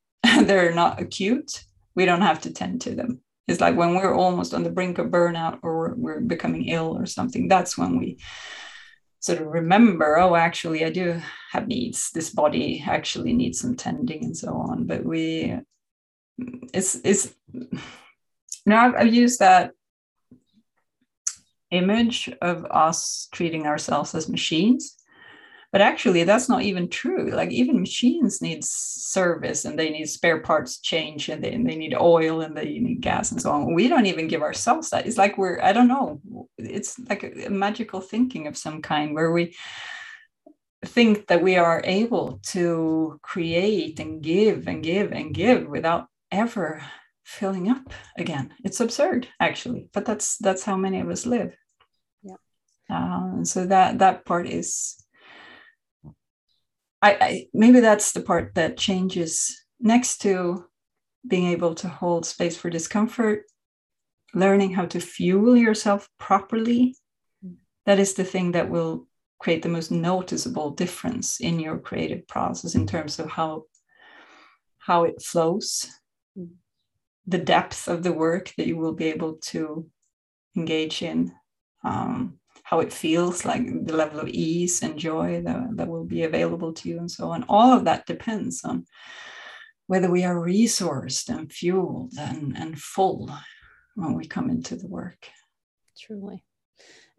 [laughs] they're not acute, we don't have to tend to them. It's like when we're almost on the brink of burnout or we're becoming ill or something, that's when we sort of remember, oh, actually, I do have needs. This body actually needs some tending and so on. But we, it's, it's, now I've, I've used that image of us treating ourselves as machines but actually that's not even true. Like even machines need service and they need spare parts change and they, and they need oil and they need gas and so on. We don't even give ourselves that. It's like we're i don't know. It's like a, a magical thinking of some kind where we think that we are able to create and give and give and give without ever filling up again. It's absurd actually but that's that's how many of us live. Yeah. Um, so that that part is I, I maybe that's the part that changes next to being able to hold space for discomfort learning how to fuel yourself properly. That is the thing that will create the most noticeable difference in your creative process in terms of how how it flows. The depth of the work that you will be able to engage in um, how it feels like the level of ease and joy that, that will be available to you and so on. All of that depends on whether we are resourced and fueled and, and full when we come into the work.
Truly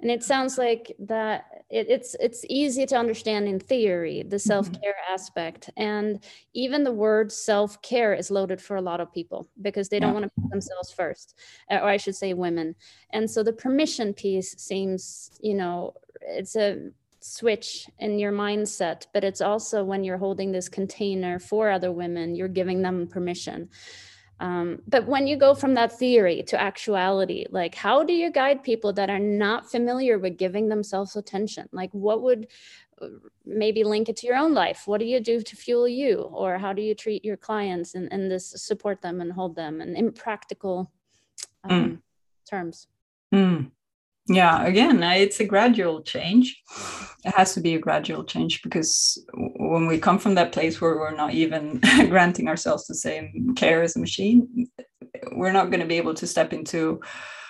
and it sounds like that it, it's it's easy to understand in theory the mm-hmm. self-care mm-hmm. aspect and even the word self-care is loaded for a lot of people because they don't want to put themselves first or i should say women and so the permission piece seems you know it's a switch in your mindset but it's also when you're holding this container for other women you're giving them permission um, but when you go from that theory to actuality, like how do you guide people that are not familiar with giving themselves attention? Like what would uh, maybe link it to your own life? What do you do to fuel you? Or how do you treat your clients and, and this support them and hold them and in practical um, mm. terms?
Mm yeah again it's a gradual change. It has to be a gradual change because when we come from that place where we're not even [laughs] granting ourselves the same care as a machine we're not going to be able to step into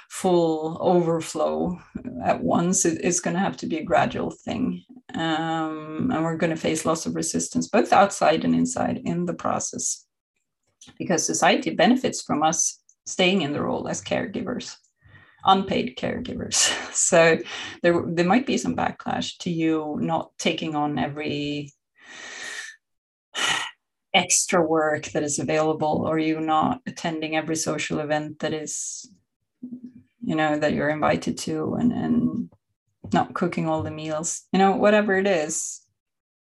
full overflow at once. It's going to have to be a gradual thing um, and we're going to face lots of resistance both outside and inside in the process because society benefits from us staying in the role as caregivers unpaid caregivers. [laughs] So there, there might be some backlash to you not taking on every [sighs] extra work that is available or you not attending every social event that is you know that you're invited to and and not cooking all the meals you know whatever it is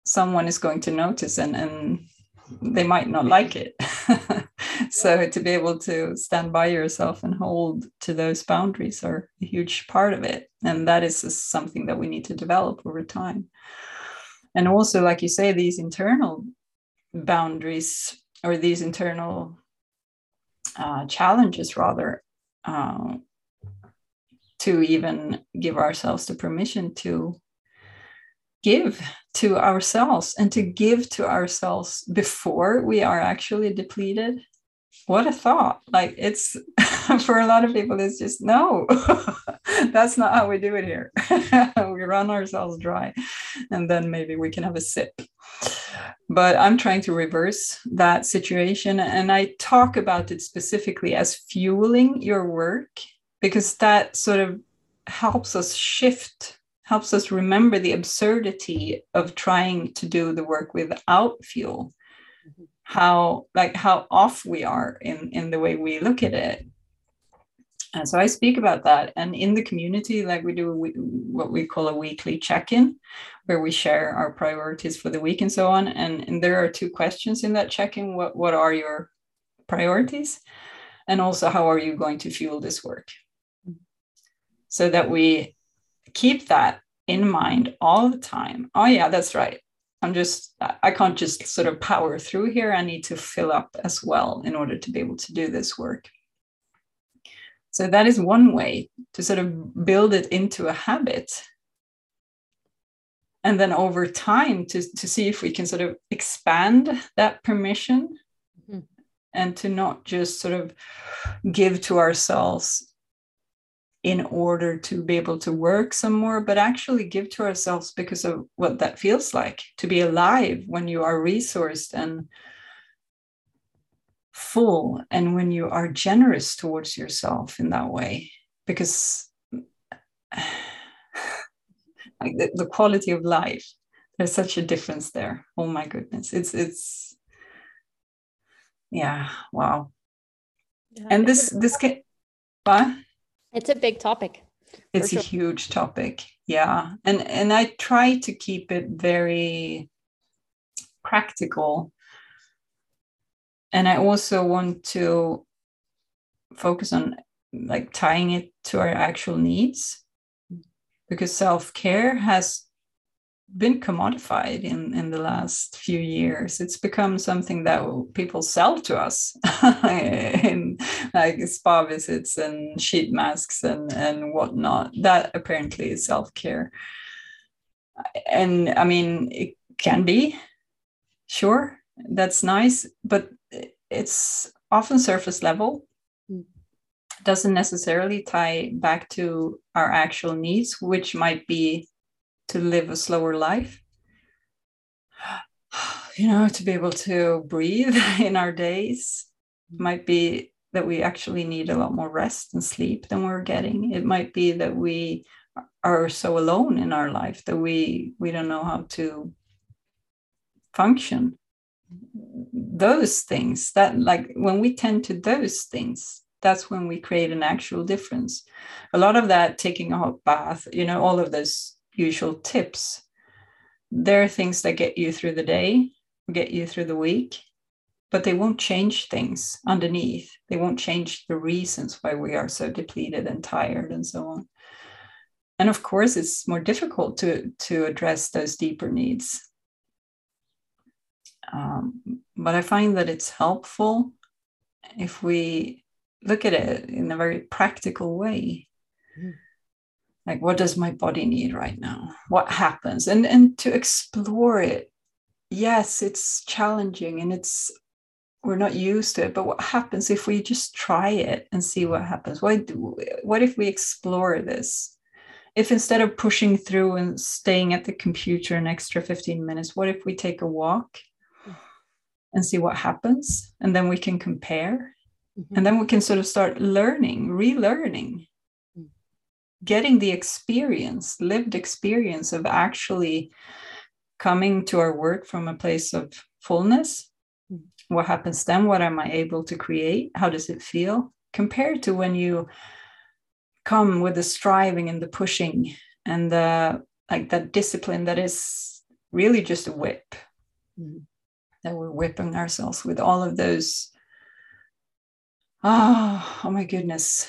someone is going to notice and and they might not like it [laughs] so to be able to stand by yourself and hold to those boundaries are a huge part of it. And that is something that we need to develop over time. And also like you say these internal boundaries or these internal uh, challenges rather uh, to even give ourselves the permission to give to ourselves and to give to ourselves before we are actually depleted what a thought. Like it's [laughs] for a lot of people it's just no [laughs] that's not how we do it here. [laughs] We run ourselves dry and then maybe we can have a sip. But i'm trying to reverse that situation and i talk about it specifically as fueling your work because that sort of helps us shift helps us remember the absurdity of trying to do the work without fuel how like how off we are in in the way we look at it. And so i speak about that. And in the community like we do we, what we call a weekly check-in where we share our priorities for the week and so on. And, and there are two questions in that check-in. What, what are your priorities? And also how are you going to fuel this work? So that we keep that in mind all the time. Oh yeah that's right I'm just, I can't just sort of power through here. I need to fill up as well in order to be able to do this work. So that is one way to sort of build it into a habit. And then over time to, to see if we can sort of expand that permission mm-hmm. and to not just sort of give to ourselves in order to be able to work some more, but actually give to ourselves because of what that feels like to be alive when you are resourced and full, and when you are generous towards yourself in that way. Because [sighs] like the, the quality of life, there's such a difference there. Oh my goodness. It's, it's, yeah, wow. Yeah, and this, this can, what?
It's a big topic.
It's sure. a huge topic. Yeah. And and I try to keep it very practical. And I also want to focus on like tying it to our actual needs because self-care has been commodified in in the last few years it's become something that people sell to us [laughs] in [laughs] like spa visits and sheet masks and and whatnot. That apparently is self-care. And i mean it can be. Sure that's nice but it's often surface level. Mm. doesn't necessarily tie back to our actual needs which might be to live a slower life. [sighs] You know to be able to breathe [laughs] in our days might be that we actually need a lot more rest and sleep than we're getting it might be that we are so alone in our life that we we don't know how to function those things that like when we tend to those things that's when we create an actual difference a lot of that taking a hot bath you know all of those usual tips. There are things that get you through the day, get you through the week, but they won't change things underneath. They won't change the reasons why we are so depleted and tired and so on. And of course, it's more difficult to, to address those deeper needs. Um, but I find that it's helpful if we look at it in a very practical way. Mm like what does my body need right now what happens and and to explore it yes it's challenging and it's we're not used to it but what happens if we just try it and see what happens? What, do, what if we explore this? If instead of pushing through and staying at the computer an extra 15 minutes what if we take a walk and see what happens? And then we can compare. Mm-hmm. and then we can sort of start learning relearning. Getting the experience, lived experience of actually coming to our work from a place of fullness. What happens then? What am I able to create? How does it feel compared to when you come with the striving and the pushing and the like that discipline that is really just a whip mm. that we're whipping ourselves with all of those oh, oh my goodness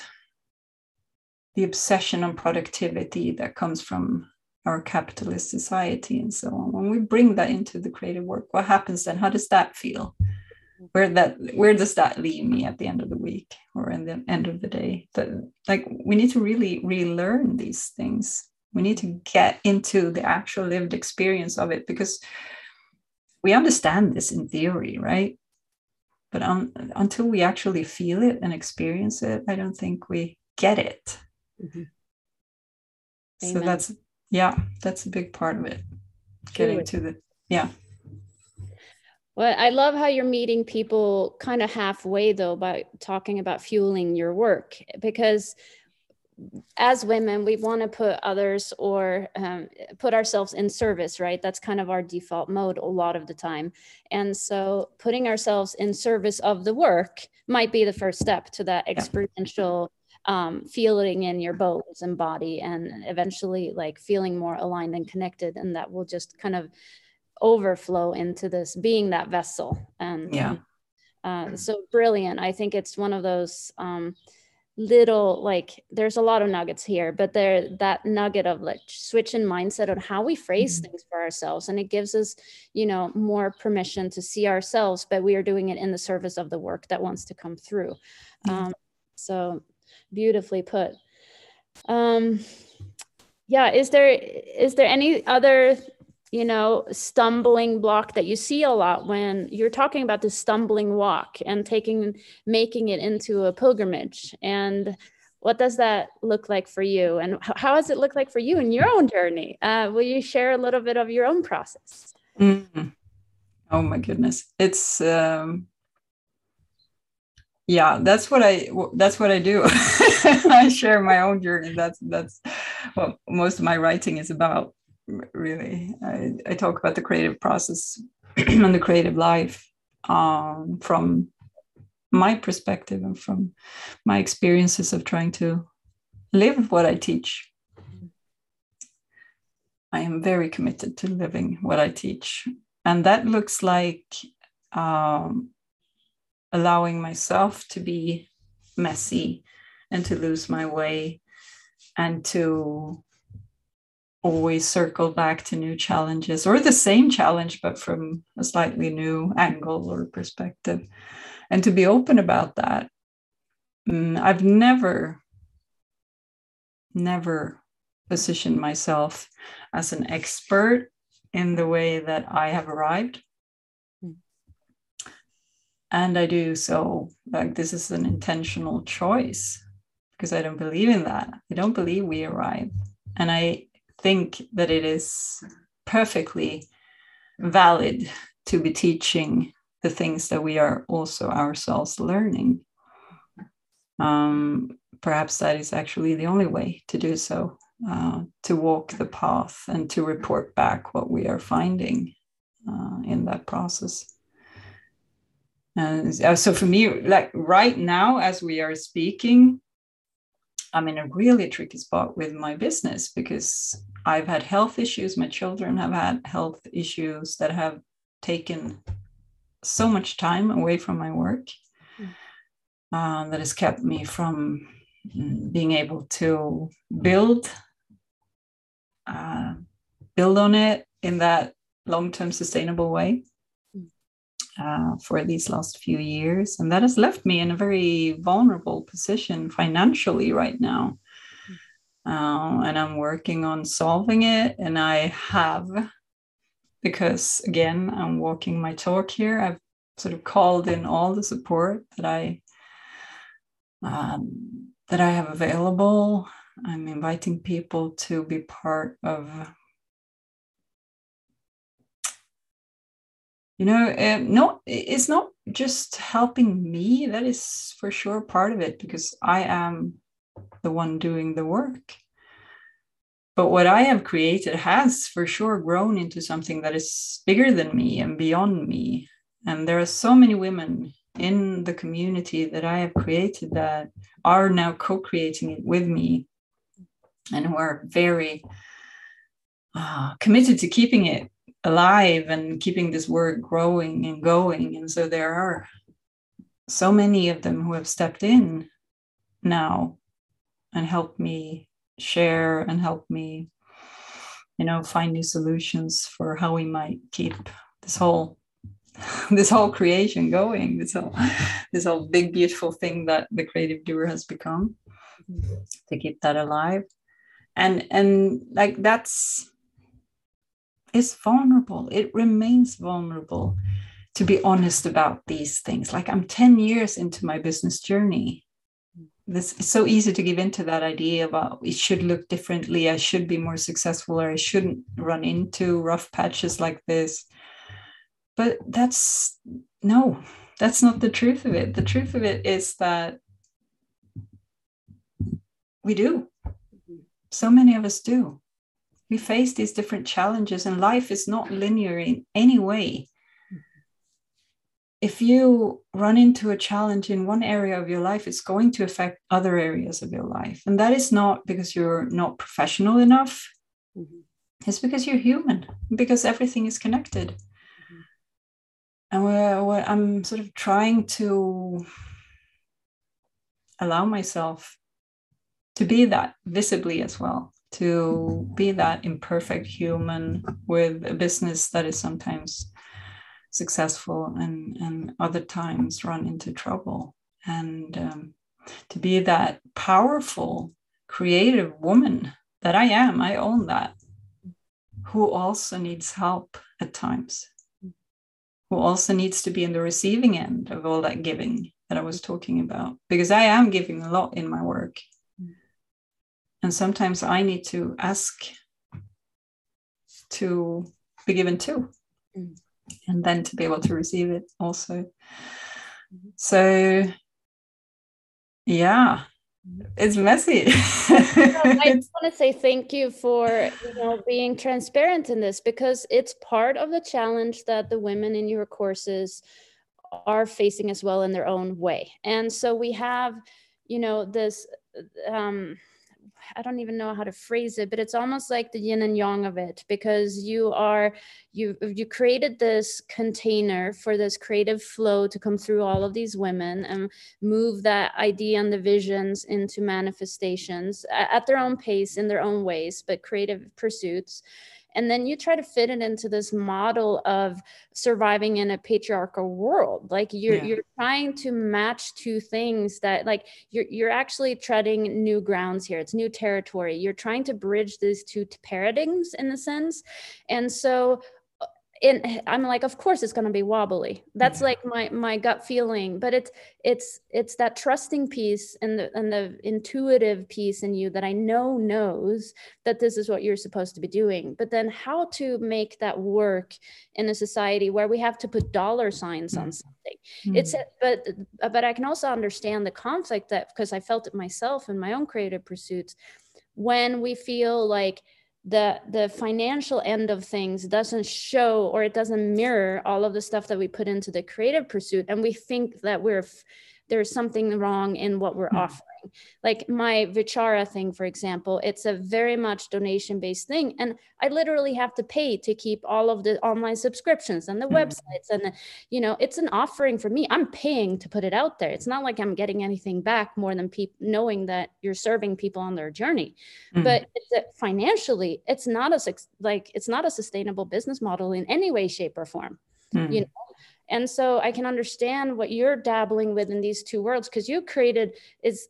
the obsession on productivity that comes from our capitalist society and so on when we bring that into the creative work what happens then how does that feel where that where does that leave me at the end of the week or in the end of the day that like we need to really relearn these things we need to get into the actual lived experience of it because we understand this in theory right but un, until we actually feel it and experience it i don't think we get it Mm-hmm. So that's yeah, that's a big part of it. Getting to the yeah.
Well, I love how you're meeting people kind of halfway though by talking about fueling your work because as women we want to put others or um, put ourselves in service right? That's kind of our default mode a lot of the time. And so putting ourselves in service of the work might be the first step to that experiential um, feeling in your bones and body and eventually like feeling more aligned and connected and that will just kind of overflow into this being that vessel. And
yeah.
uh, so brilliant. I think it's one of those um, little like there's a lot of nuggets here but there that nugget of like switch in mindset on how we phrase mm-hmm. things for ourselves. And it gives us you know more permission to see ourselves but we are doing it in the service of the work that wants to come through. Um, so beautifully put. Um yeah is there is there any other you know stumbling block that you see a lot when you're talking about the stumbling walk and taking making it into a pilgrimage. And what does that look like for you? And how has it look like for you in your own journey? Uh, will you share a little bit of your own process?
Mm-hmm. oh my goodness. It's um yeah that's what i that's what i do. [laughs] I share my own journey. That's that's what most of my writing is about really i, I talk about the creative process [clears throat] and the creative life um, from my perspective and from my experiences of trying to live what i teach. I am very committed to living what i teach. And that looks like um, allowing myself to be messy and to lose my way and to always circle back to new challenges or the same challenge, but from a slightly new angle or perspective. And to be open about that. Mm, I've never, never positioned myself as an expert in the way that I have arrived. Hmm. And I do so, like, this is an intentional choice because I don't believe in that. I don't believe we arrive. And I think that it is perfectly valid to be teaching the things that we are also ourselves learning. Um, perhaps that is actually the only way to do so, uh, to walk the path and to report back what we are finding uh, in that process. And uh, so for me, like right now, as we are speaking, I'm in a really tricky spot with my business because I've had health issues. My children have had health issues that have taken so much time away from my work mm. uh, that has kept me from being able to build uh, build on it in that long-term sustainable way mm. uh, for these last few years and that has left me in a very vulnerable position financially right now uh, and I'm working on solving it. And I have, because again, I'm walking my talk here. I've sort of called in all the support that I um, that I have available. I'm inviting people to be part of. You know, uh, no, it's not just helping me. That is for sure part of it because I am the one doing the work. But what I have created has for sure grown into something that is bigger than me and beyond me. And there are so many women in the community that I have created that are now co creating it with me and who are very uh, committed to keeping it alive and keeping this work growing and going. And so there are so many of them who have stepped in now and help me share and help me you know find new solutions for how we might keep this whole [laughs] this whole creation going this whole [laughs] this whole big beautiful thing that the creative doer has become to keep that alive. And and like that's it's vulnerable. It remains vulnerable to be honest about these things. Like i'm 10 years into my business journey this it's so easy to give into that idea about it should look differently i should be more successful or i shouldn't run into rough patches like this. But that's no that's not the truth of it. The truth of it is that we do. So many of us do. We face these different challenges and life is not linear in any way if you run into a challenge in one area of your life, it's going to affect other areas of your life. And that is not because you're not professional enough, mm-hmm. it's because you're human, because everything is connected. Mm-hmm. And what, what I'm sort of trying to allow myself to be that visibly as well, to be that imperfect human with a business that is sometimes successful and, and other times run into trouble. And um, to be that powerful, creative woman that I am, I own that, who also needs help at times, who also needs to be in the receiving end of all that giving that I was talking about, because I am giving a lot in my work. And sometimes I need to ask to be given too. Mm and then to be able to receive it also. So, yeah, it's messy. [laughs]
I just want to say thank you for you know being transparent in this because it's part of the challenge that the women in your courses are facing as well in their own way. And so we have, you know, this um I don't even know how to phrase it, but it's almost like the yin and yang of it because you are you you created this container for this creative flow to come through all of these women and move that idea and the visions into manifestations at their own pace in their own ways, but creative pursuits and then you try to fit it into this model of surviving in a patriarchal world. Like you're yeah. you're trying to match two things that like you're you're actually treading new grounds here. It's new territory. You're trying to bridge these two paradigms in a sense. And so and i'm like of course it's going to be wobbly that's yeah. like my my gut feeling but it's it's it's that trusting piece and the and the intuitive piece in you that i know knows that this is what you're supposed to be doing but then how to make that work in a society where we have to put dollar signs on mm. something mm-hmm. it's but but i can also understand the conflict that because i felt it myself in my own creative pursuits when we feel like the the financial end of things doesn't show or it doesn't mirror all of the stuff that we put into the creative pursuit. And we think that we're there's something wrong in what we're mm-hmm. offering like my vichara thing for example it's a very much donation based thing and i literally have to pay to keep all of the online subscriptions and the mm-hmm. websites and the, you know it's an offering for me i'm paying to put it out there it's not like i'm getting anything back more than people knowing that you're serving people on their journey mm-hmm. but it's a, financially it's not a like it's not a sustainable business model in any way shape or form mm-hmm. you know and so i can understand what you're dabbling with in these two worlds because you created is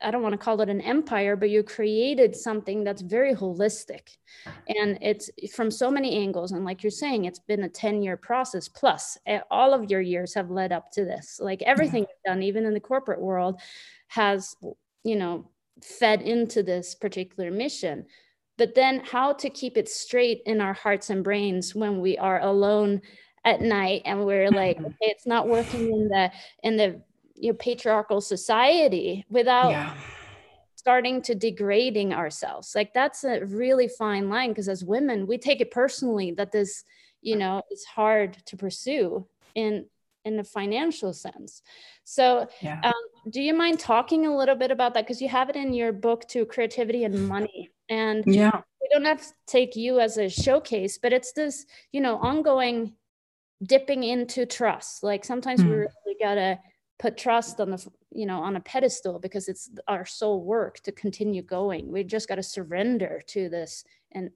I don't want to call it an empire, but you created something that's very holistic. And it's from so many angles. And like you're saying, it's been a 10 year process plus eh, all of your years have led up to this. Like everything you've done, even in the corporate world, has, you know, fed into this particular mission. But then how to keep it straight in our hearts and brains when we are alone at night and we're [laughs] like okay, it's not working in the in the you know, patriarchal society without yeah. starting to degrading ourselves like that's a really fine line because as women we take it personally that this you know is hard to pursue in in a financial sense so yeah. um, do you mind talking a little bit about that because you have it in your book to creativity and money and
yeah
we don't have to take you as a showcase but it's this you know ongoing dipping into trust. Like sometimes mm. we really gotta put trust on the you know on a pedestal because it's our sole work to continue going. We just got to surrender to this and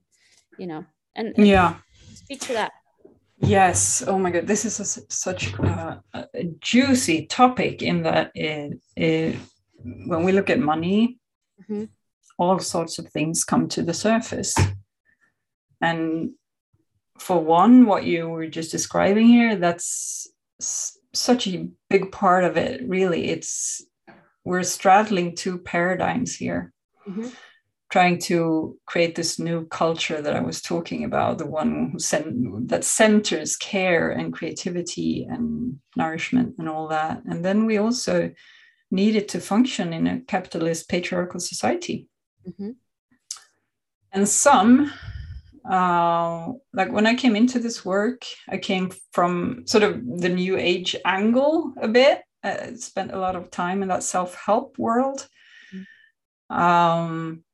you know and, and,
yeah.
speak to that.
Yes. Oh my god this is a, such a, a, juicy topic in that it, it, when we look at money mm-hmm. all sorts of things come to the surface. And for one what you were just describing here that's such a big part of it really it's we're straddling two paradigms here mm-hmm. trying to create this new culture that i was talking about the one that centers care and creativity and nourishment and all that and then we also need it to function in a capitalist patriarchal society mm-hmm. and some uh, like when I came into this work, I came from sort of the new age angle a bit. I spent a lot of time in that self help world. Mm-hmm. Um,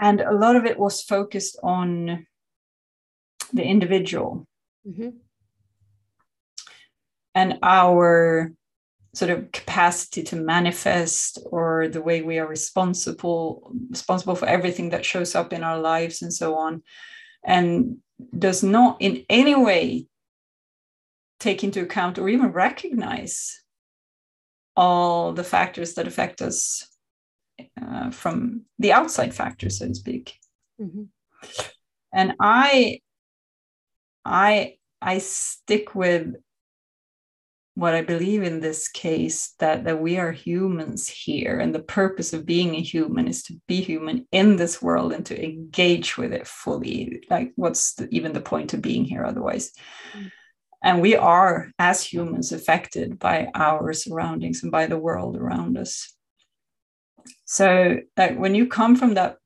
and a lot of it was focused on the individual mm-hmm. and our sort of capacity to manifest or the way we are responsible responsible for everything that shows up in our lives and so on and does not in any way take into account or even recognize all the factors that affect us uh, from the outside factors so to speak mm-hmm. and i i i stick with what I believe in this case that that we are humans here, and the purpose of being a human is to be human in this world and to engage with it fully. Like, what's the, even the point of being here otherwise? Mm. And we are, as humans, affected by our surroundings and by the world around us. So, like, when you come from that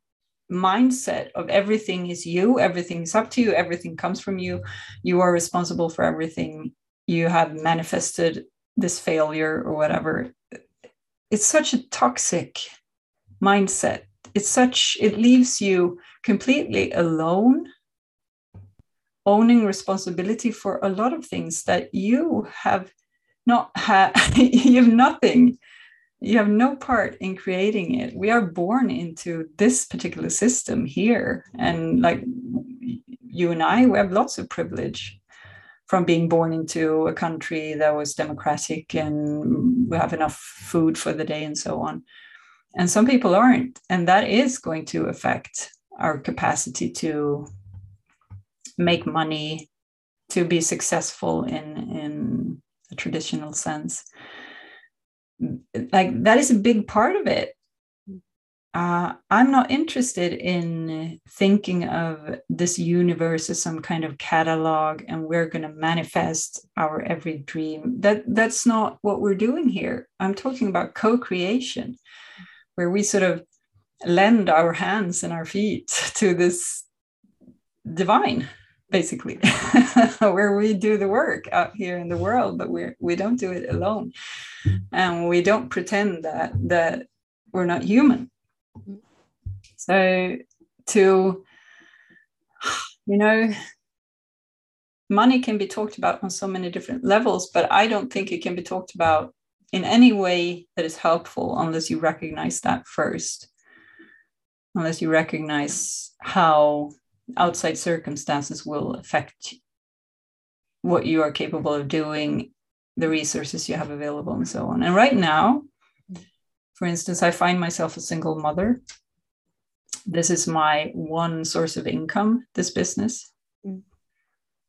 mindset of everything is you, everything is up to you, everything comes from you, you are responsible for everything you have manifested this failure or whatever it's such a toxic mindset. It's such, it leaves you completely alone, owning responsibility for a lot of things that you have not had, [laughs] you have nothing. You have no part in creating it. We are born into this particular system here. And like you and i we have lots of privilege from being born into a country that was democratic and we have enough food for the day and so on. And some people aren't and that is going to affect our capacity to make money to be successful in in a traditional sense. Like that is a big part of it uh, i'm not interested in thinking of this universe as some kind of catalog and we're going to manifest our every dream. That that's not what we're doing here. I'm talking about co-creation where we sort of lend our hands and our feet [laughs] to this divine basically [laughs] where we do the work out here in the world but we're we don't do it alone. And we don't pretend that that we're not human so to you know money can be talked about on so many different levels but i don't think it can be talked about in any way that is helpful unless you recognize that first unless you recognize how outside circumstances will affect what you are capable of doing, the resources you have available, and so on. And right now, for instance, I find myself a single mother. This is my one source of income, this business. Mm.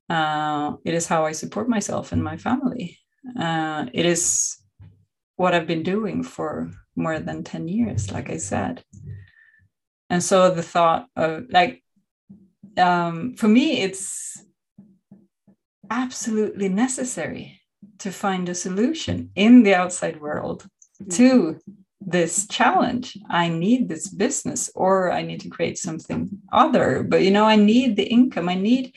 Uh, it is how I support myself and my family. Uh, it is what I've been doing for more than 10 years, like I said. And so the thought of like um, for me, it's absolutely necessary to find a solution in the outside world to this challenge. I need this business, or I need to create something other. But you know, I need the income. I need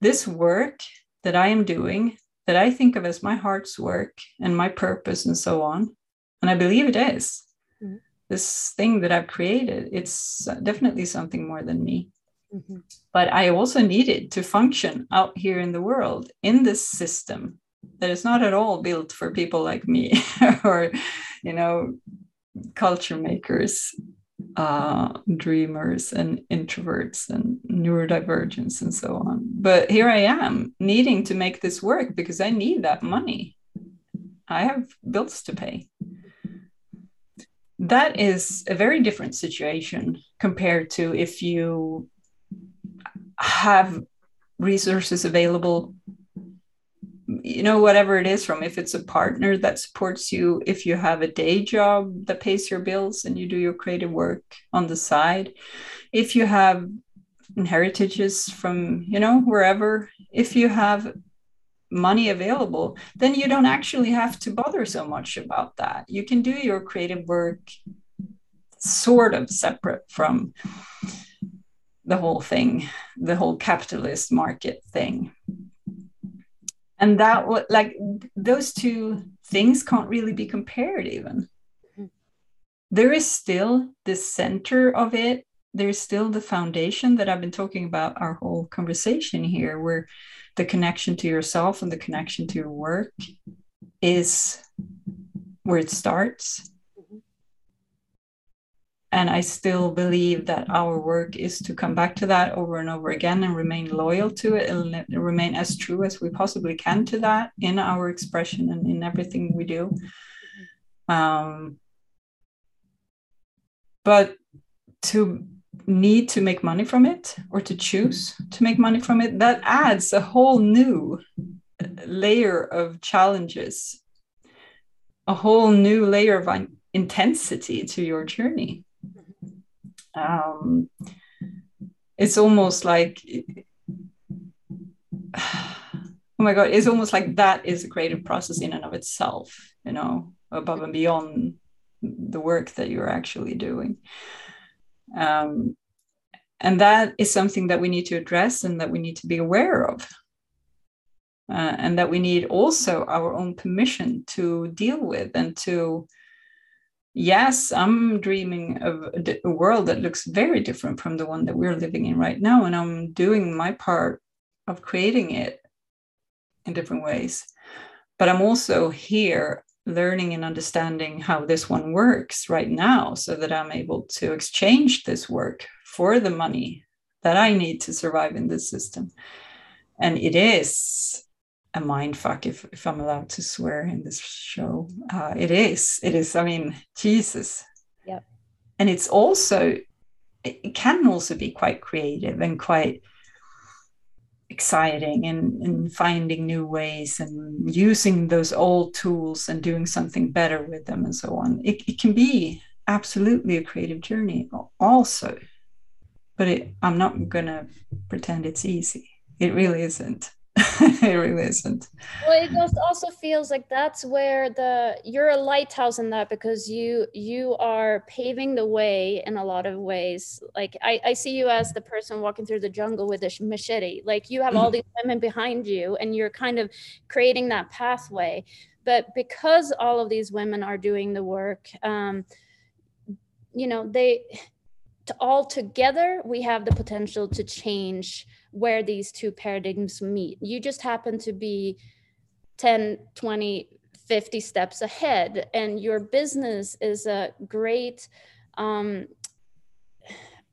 this work that I am doing that I think of as my heart's work and my purpose and so on. And I believe it is. Mm-hmm. This thing that I've created, it's definitely something more than me. Mm-hmm. But I also needed to function out here in the world in this system that is not at all built for people like me [laughs] or, you know, culture makers, uh, dreamers, and introverts and neurodivergence, and so on. But here I am needing to make this work because I need that money. I have bills to pay that is a very different situation compared to if you have resources available you know whatever it is from if it's a partner that supports you if you have a day job that pays your bills and you do your creative work on the side if you have heritages from you know wherever if you have money available then you don't actually have to bother so much about that you can do your creative work sort of separate from the whole thing, the whole capitalist market thing. And that was like those two things can't really be compared, even. Mm-hmm. There is still the center of it, there's still the foundation that I've been talking about our whole conversation here, where the connection to yourself and the connection to your work is where it starts and I still believe that our work is to come back to that over and over again and remain loyal to it and remain as true as we possibly can to that in our expression and in everything we do. Um, but to need to make money from it or to choose to make money from it, that adds a whole new layer of challenges, a whole new layer of intensity to your journey um, it's almost like [sighs] oh my god it's almost like that is a creative process in and of itself you know above and beyond the work that you're actually doing. Um, and that is something that we need to address and that we need to be aware of. Uh, and that we need also our own permission to deal with and to yes, I'm dreaming of a world that looks very different from the one that we're living in right now. And I'm doing my part of creating it in different ways. But I'm also here learning and understanding how this one works right now so that I'm able to exchange this work for the money that I need to survive in this system. And it is a mind fuck if, if I'm allowed to swear in this show. Uh, it is. It is. I mean, Jesus.
Yep.
And it's also, it can also be quite creative and quite exciting and, and finding new ways and using those old tools and doing something better with them and so on. It, it can be absolutely a creative journey also. But it, I'm not going to pretend it's easy. It really isn't. [laughs] it really isn't.
Well, it just also feels like that's where the you're a lighthouse in that because you you are paving the way in a lot of ways. Like I, I see you as the person walking through the jungle with a machete. Like you have all mm-hmm. these women behind you, and you're kind of creating that pathway. But because all of these women are doing the work, um, you know, they to all together we have the potential to change where these two paradigms meet. You just happen to be 10, 20, 50 steps ahead, and your business is a great um,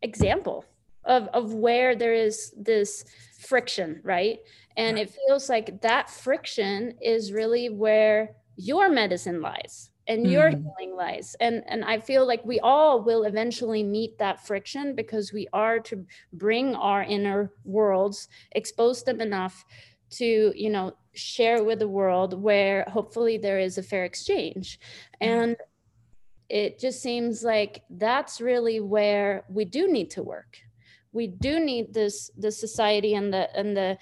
example of, of where there is this friction, right? And it feels like that friction is really where your medicine lies and your mm. healing lies and and i feel like we all will eventually meet that friction because we are to bring our inner worlds expose them enough to you know share with the world where hopefully there is a fair exchange mm. and it just seems like that's really where we do need to work we do need this the society and the and the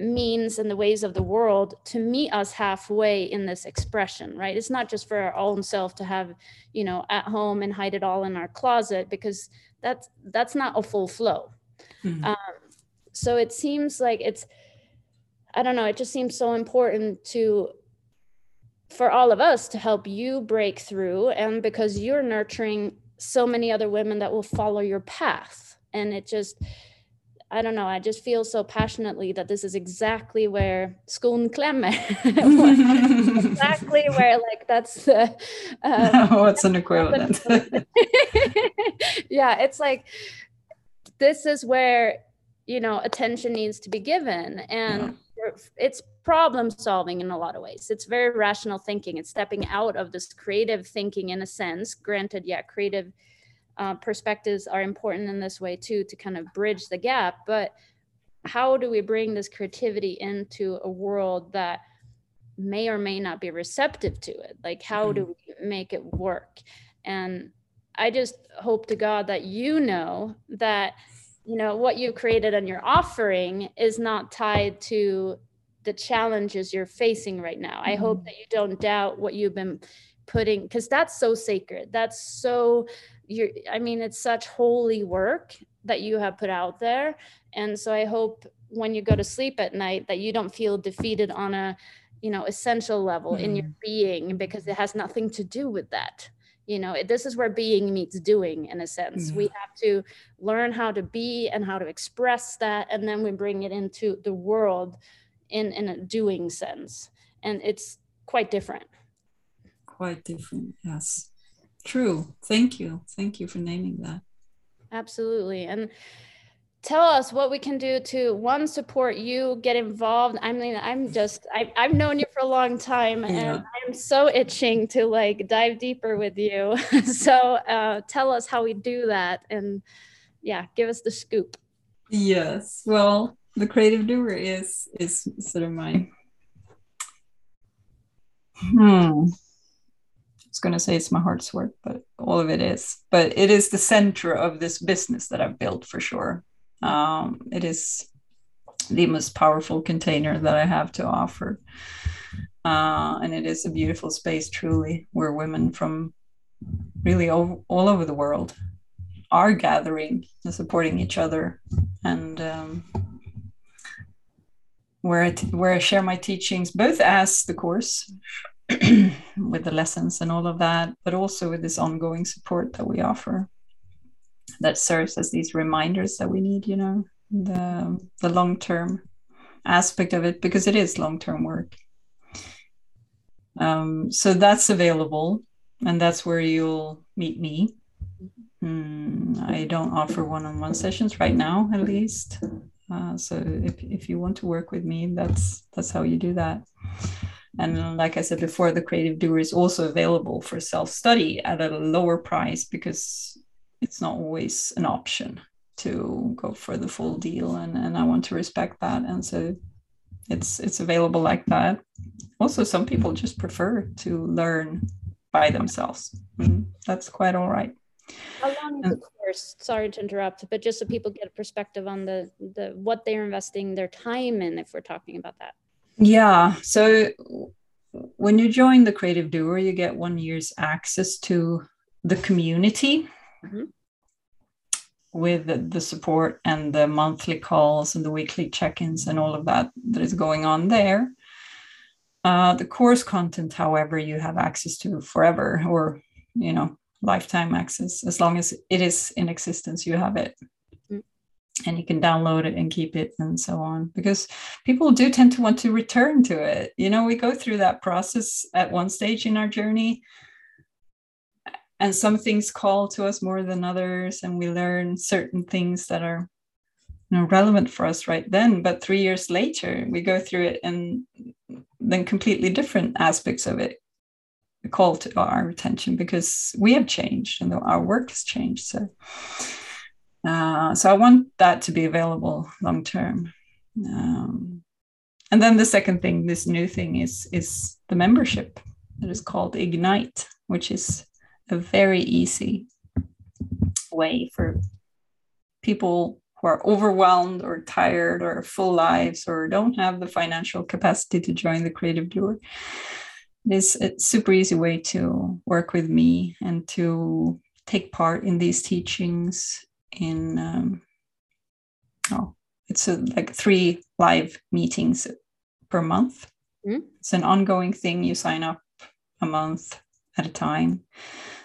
means and the ways of the world to meet us halfway in this expression right? It's not just for our own self to have you know at home and hide it all in our closet because that's that's not a full flow. Mm-hmm. um, so it seems like it's i don't know it just seems so important to for all of us to help you break through and because you're nurturing so many other women that will follow your path. And it just I don't know, I just feel so passionately that this is exactly where skon klämmer. [laughs] [laughs] exactly where like that's the
um, [laughs] what's an equivalent.
yeah, it's like this is where you know attention needs to be given and yeah. it's problem solving in a lot of ways. It's very rational thinking. It's stepping out of this creative thinking in a sense. Granted, yeah, creative uh, perspectives are important in this way too to kind of bridge the gap but how do we bring this creativity into a world that may or may not be receptive to it like how do mm-hmm. we make it work and i just hope to god that you know that you know what you created and your offering is not tied to the challenges you're facing right now i hope mm-hmm. that you don't doubt what you've been putting because that's so sacred that's so you're i mean it's such holy work that you have put out there. And so i hope when you go to sleep at night that you don't feel defeated on a you know essential level mm. in your mm-hmm. being because it has nothing to do with that. You know this is where being meets doing in a sense. We have to learn how to be and how to express that and then we bring it into the world in in a doing sense. And it's quite different.
Quite different yes True. Thank you. Thank you for naming that.
Absolutely. And tell us what we can do to one support you get involved i mean i'm just I, i've known you for a long time and yeah. i'm so itching to like dive deeper with you [laughs] so uh, tell us how we do that and yeah give us the scoop
yes well the creative doer is is sort of my hmm going to say it's my heart's work, but all of it is. But it is the center of this business that I've built for sure. Um, it is the most powerful container that I have to offer. Uh, and it is a beautiful space, truly, where women from really all, all over the world are gathering and supporting each other. And um, where I, t- where I share my teachings, both as the course [clears throat] with the lessons and all of that, but also with this ongoing support that we offer that serves as these reminders that we need, you know, the the long term aspect of it because it is long term work. Um, so that's available, and that's where you'll meet me. Mm, I don't offer one on one sessions right now, at least. Uh, so if, if you want to work with me, that's that's how you do that. And like I said before, the creative doer is also available for self study at a lower price because it's not always an option to go for the full deal. And, and i want to respect that. And so it's it's available like that. Also some people just prefer to learn by themselves. Mm, that's quite all right.
How long is the course? Sorry to interrupt but just so people get a perspective on the the what they're investing their time in if we're talking about that
yeah so when you join the creative doer you get one year's access to the community mm-hmm with the support and the monthly calls and the weekly check-ins and all of that that is going on there. Uh, the course content, however, you have access to forever or you know lifetime access as long as it is in existence you have it. And you can download it and keep it and so on because people do tend to want to return to it. You know we go through that process at one stage in our journey and some things call to us more than others and we learn certain things that are you know, relevant for us right then. But three years later we go through it and then completely different aspects of it call to our attention because we have changed and our work has changed. So uh, so i want that to be available long term. Um, and then the second thing this new thing is is the membership that is called ignite which is a very easy way for people who are overwhelmed or tired or full lives or don't have the financial capacity to join the creative doer it is a super easy way to work with me and to take part in these teachings in um, oh it's a, like three live meetings per month mm-hmm. it's an ongoing thing you sign up a month at a time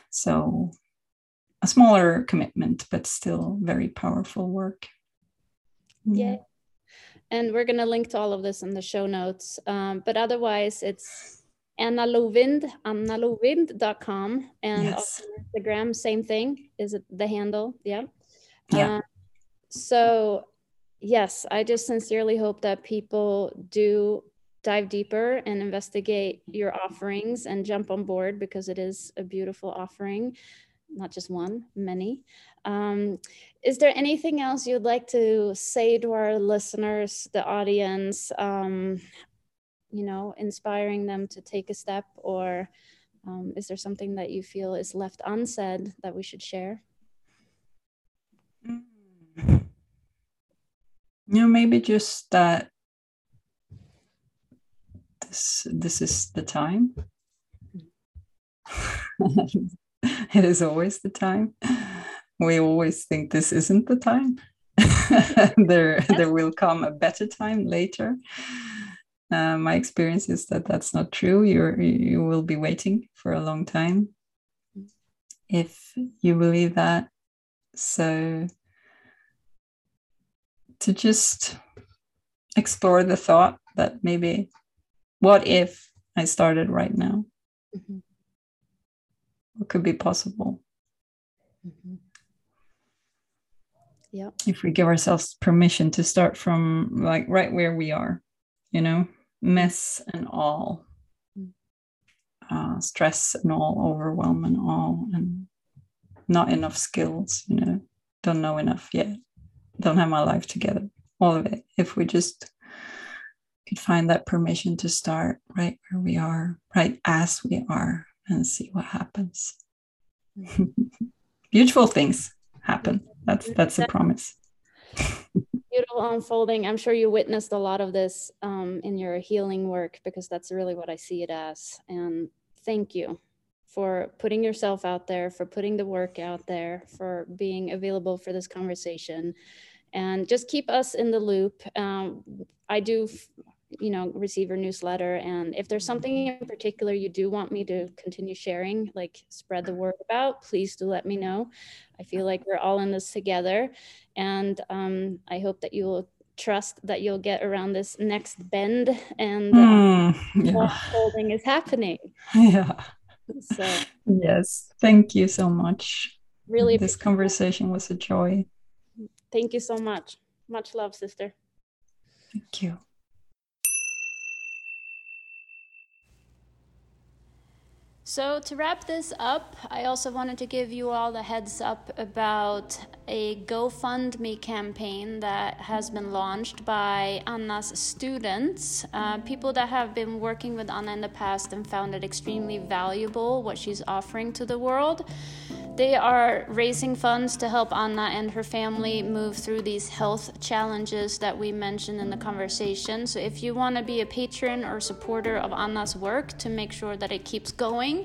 so a smaller commitment, but still very powerful work.
Yeah. And we're going to link to all of this in the show notes. Um, but otherwise, it's Anna Lovind, annalovind.com. And yes. Instagram, same thing. Is it the handle? Yeah.
Yeah. Uh,
so, yes, I just sincerely hope that people do dive deeper and investigate your offerings and jump on board because it is a beautiful offering, not just one, many. Um, is there anything else you'd like to say to our listeners, the audience, um, you know, inspiring them to take a step or um, is there something that you feel is left unsaid that we should share? [laughs]
You know, maybe just that this this is the time. [laughs] It is always the time. We always think this isn't the time. [laughs] There there will come a better time later. Uh, my experience is that that's not true. You're you will be waiting for a long time if you believe that. So to just explore the thought that maybe what if I started right now? Mm-hmm. What could be possible? Mm-hmm.
Yeah.
If we give ourselves permission to start from like right where we are, you know, mess and all, mm. uh, stress and all, overwhelm and all, and not enough skills, you know, don't know enough yet, don't have my life together, all of it. If we just could find that permission to start right where we are, right as we are, and see what happens. [laughs] Beautiful things happen. That's that's a promise. [laughs]
Beautiful unfolding. I'm sure you witnessed a lot of this um, in your healing work because that's really what I see it as. And thank you for putting yourself out there, for putting the work out there, for being available for this conversation and just keep us in the loop. Um, I do you know receive your newsletter and if there's something in particular you do want me to continue sharing like spread the word about please do let me know i feel like we're all in this together and um, i hope that you'll trust that you'll get around this next bend and mm, yeah. holding is happening [laughs]
yeah so yes. Thank you so much.
Really
this conversation was a joy.
Thank you so much. Much love sister.
Thank you
So, to wrap this up, I also wanted to give you all a heads up about a GoFundMe campaign that has been launched by Anna's students, uh, people that have been working with Anna in the past and found it extremely valuable what she's offering to the world. They are raising funds to help Anna and her family move through these health challenges that we mentioned in the conversation. So, if you want to be a patron or supporter of Anna's work to make sure that it keeps going,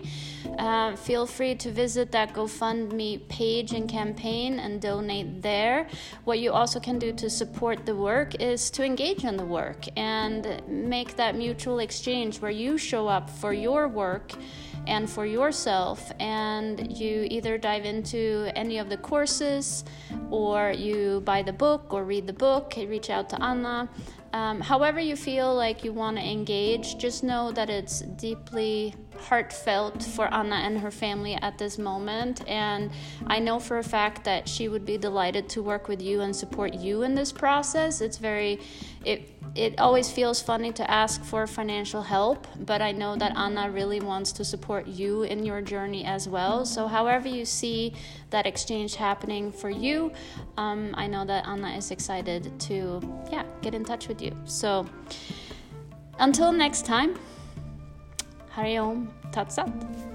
uh, feel free to visit that GoFundMe page and campaign and donate there. What you also can do to support the work is to engage in the work and make that mutual exchange where you show up for your work and for yourself and you either dive into any of the courses or you buy the book or read the book reach out to anna um, however you feel like you want to engage just know that it's deeply heartfelt for Anna and her family at this moment. And I know for a fact that she would be delighted to work with you and support you in this process. It's very, it, it always feels funny to ask for financial help, but I know that Anna really wants to support you in your journey as well. So, however, you see that exchange happening for you, um, I know that Anna is excited to, yeah, get in touch with you. So, until next time, Här är jag om!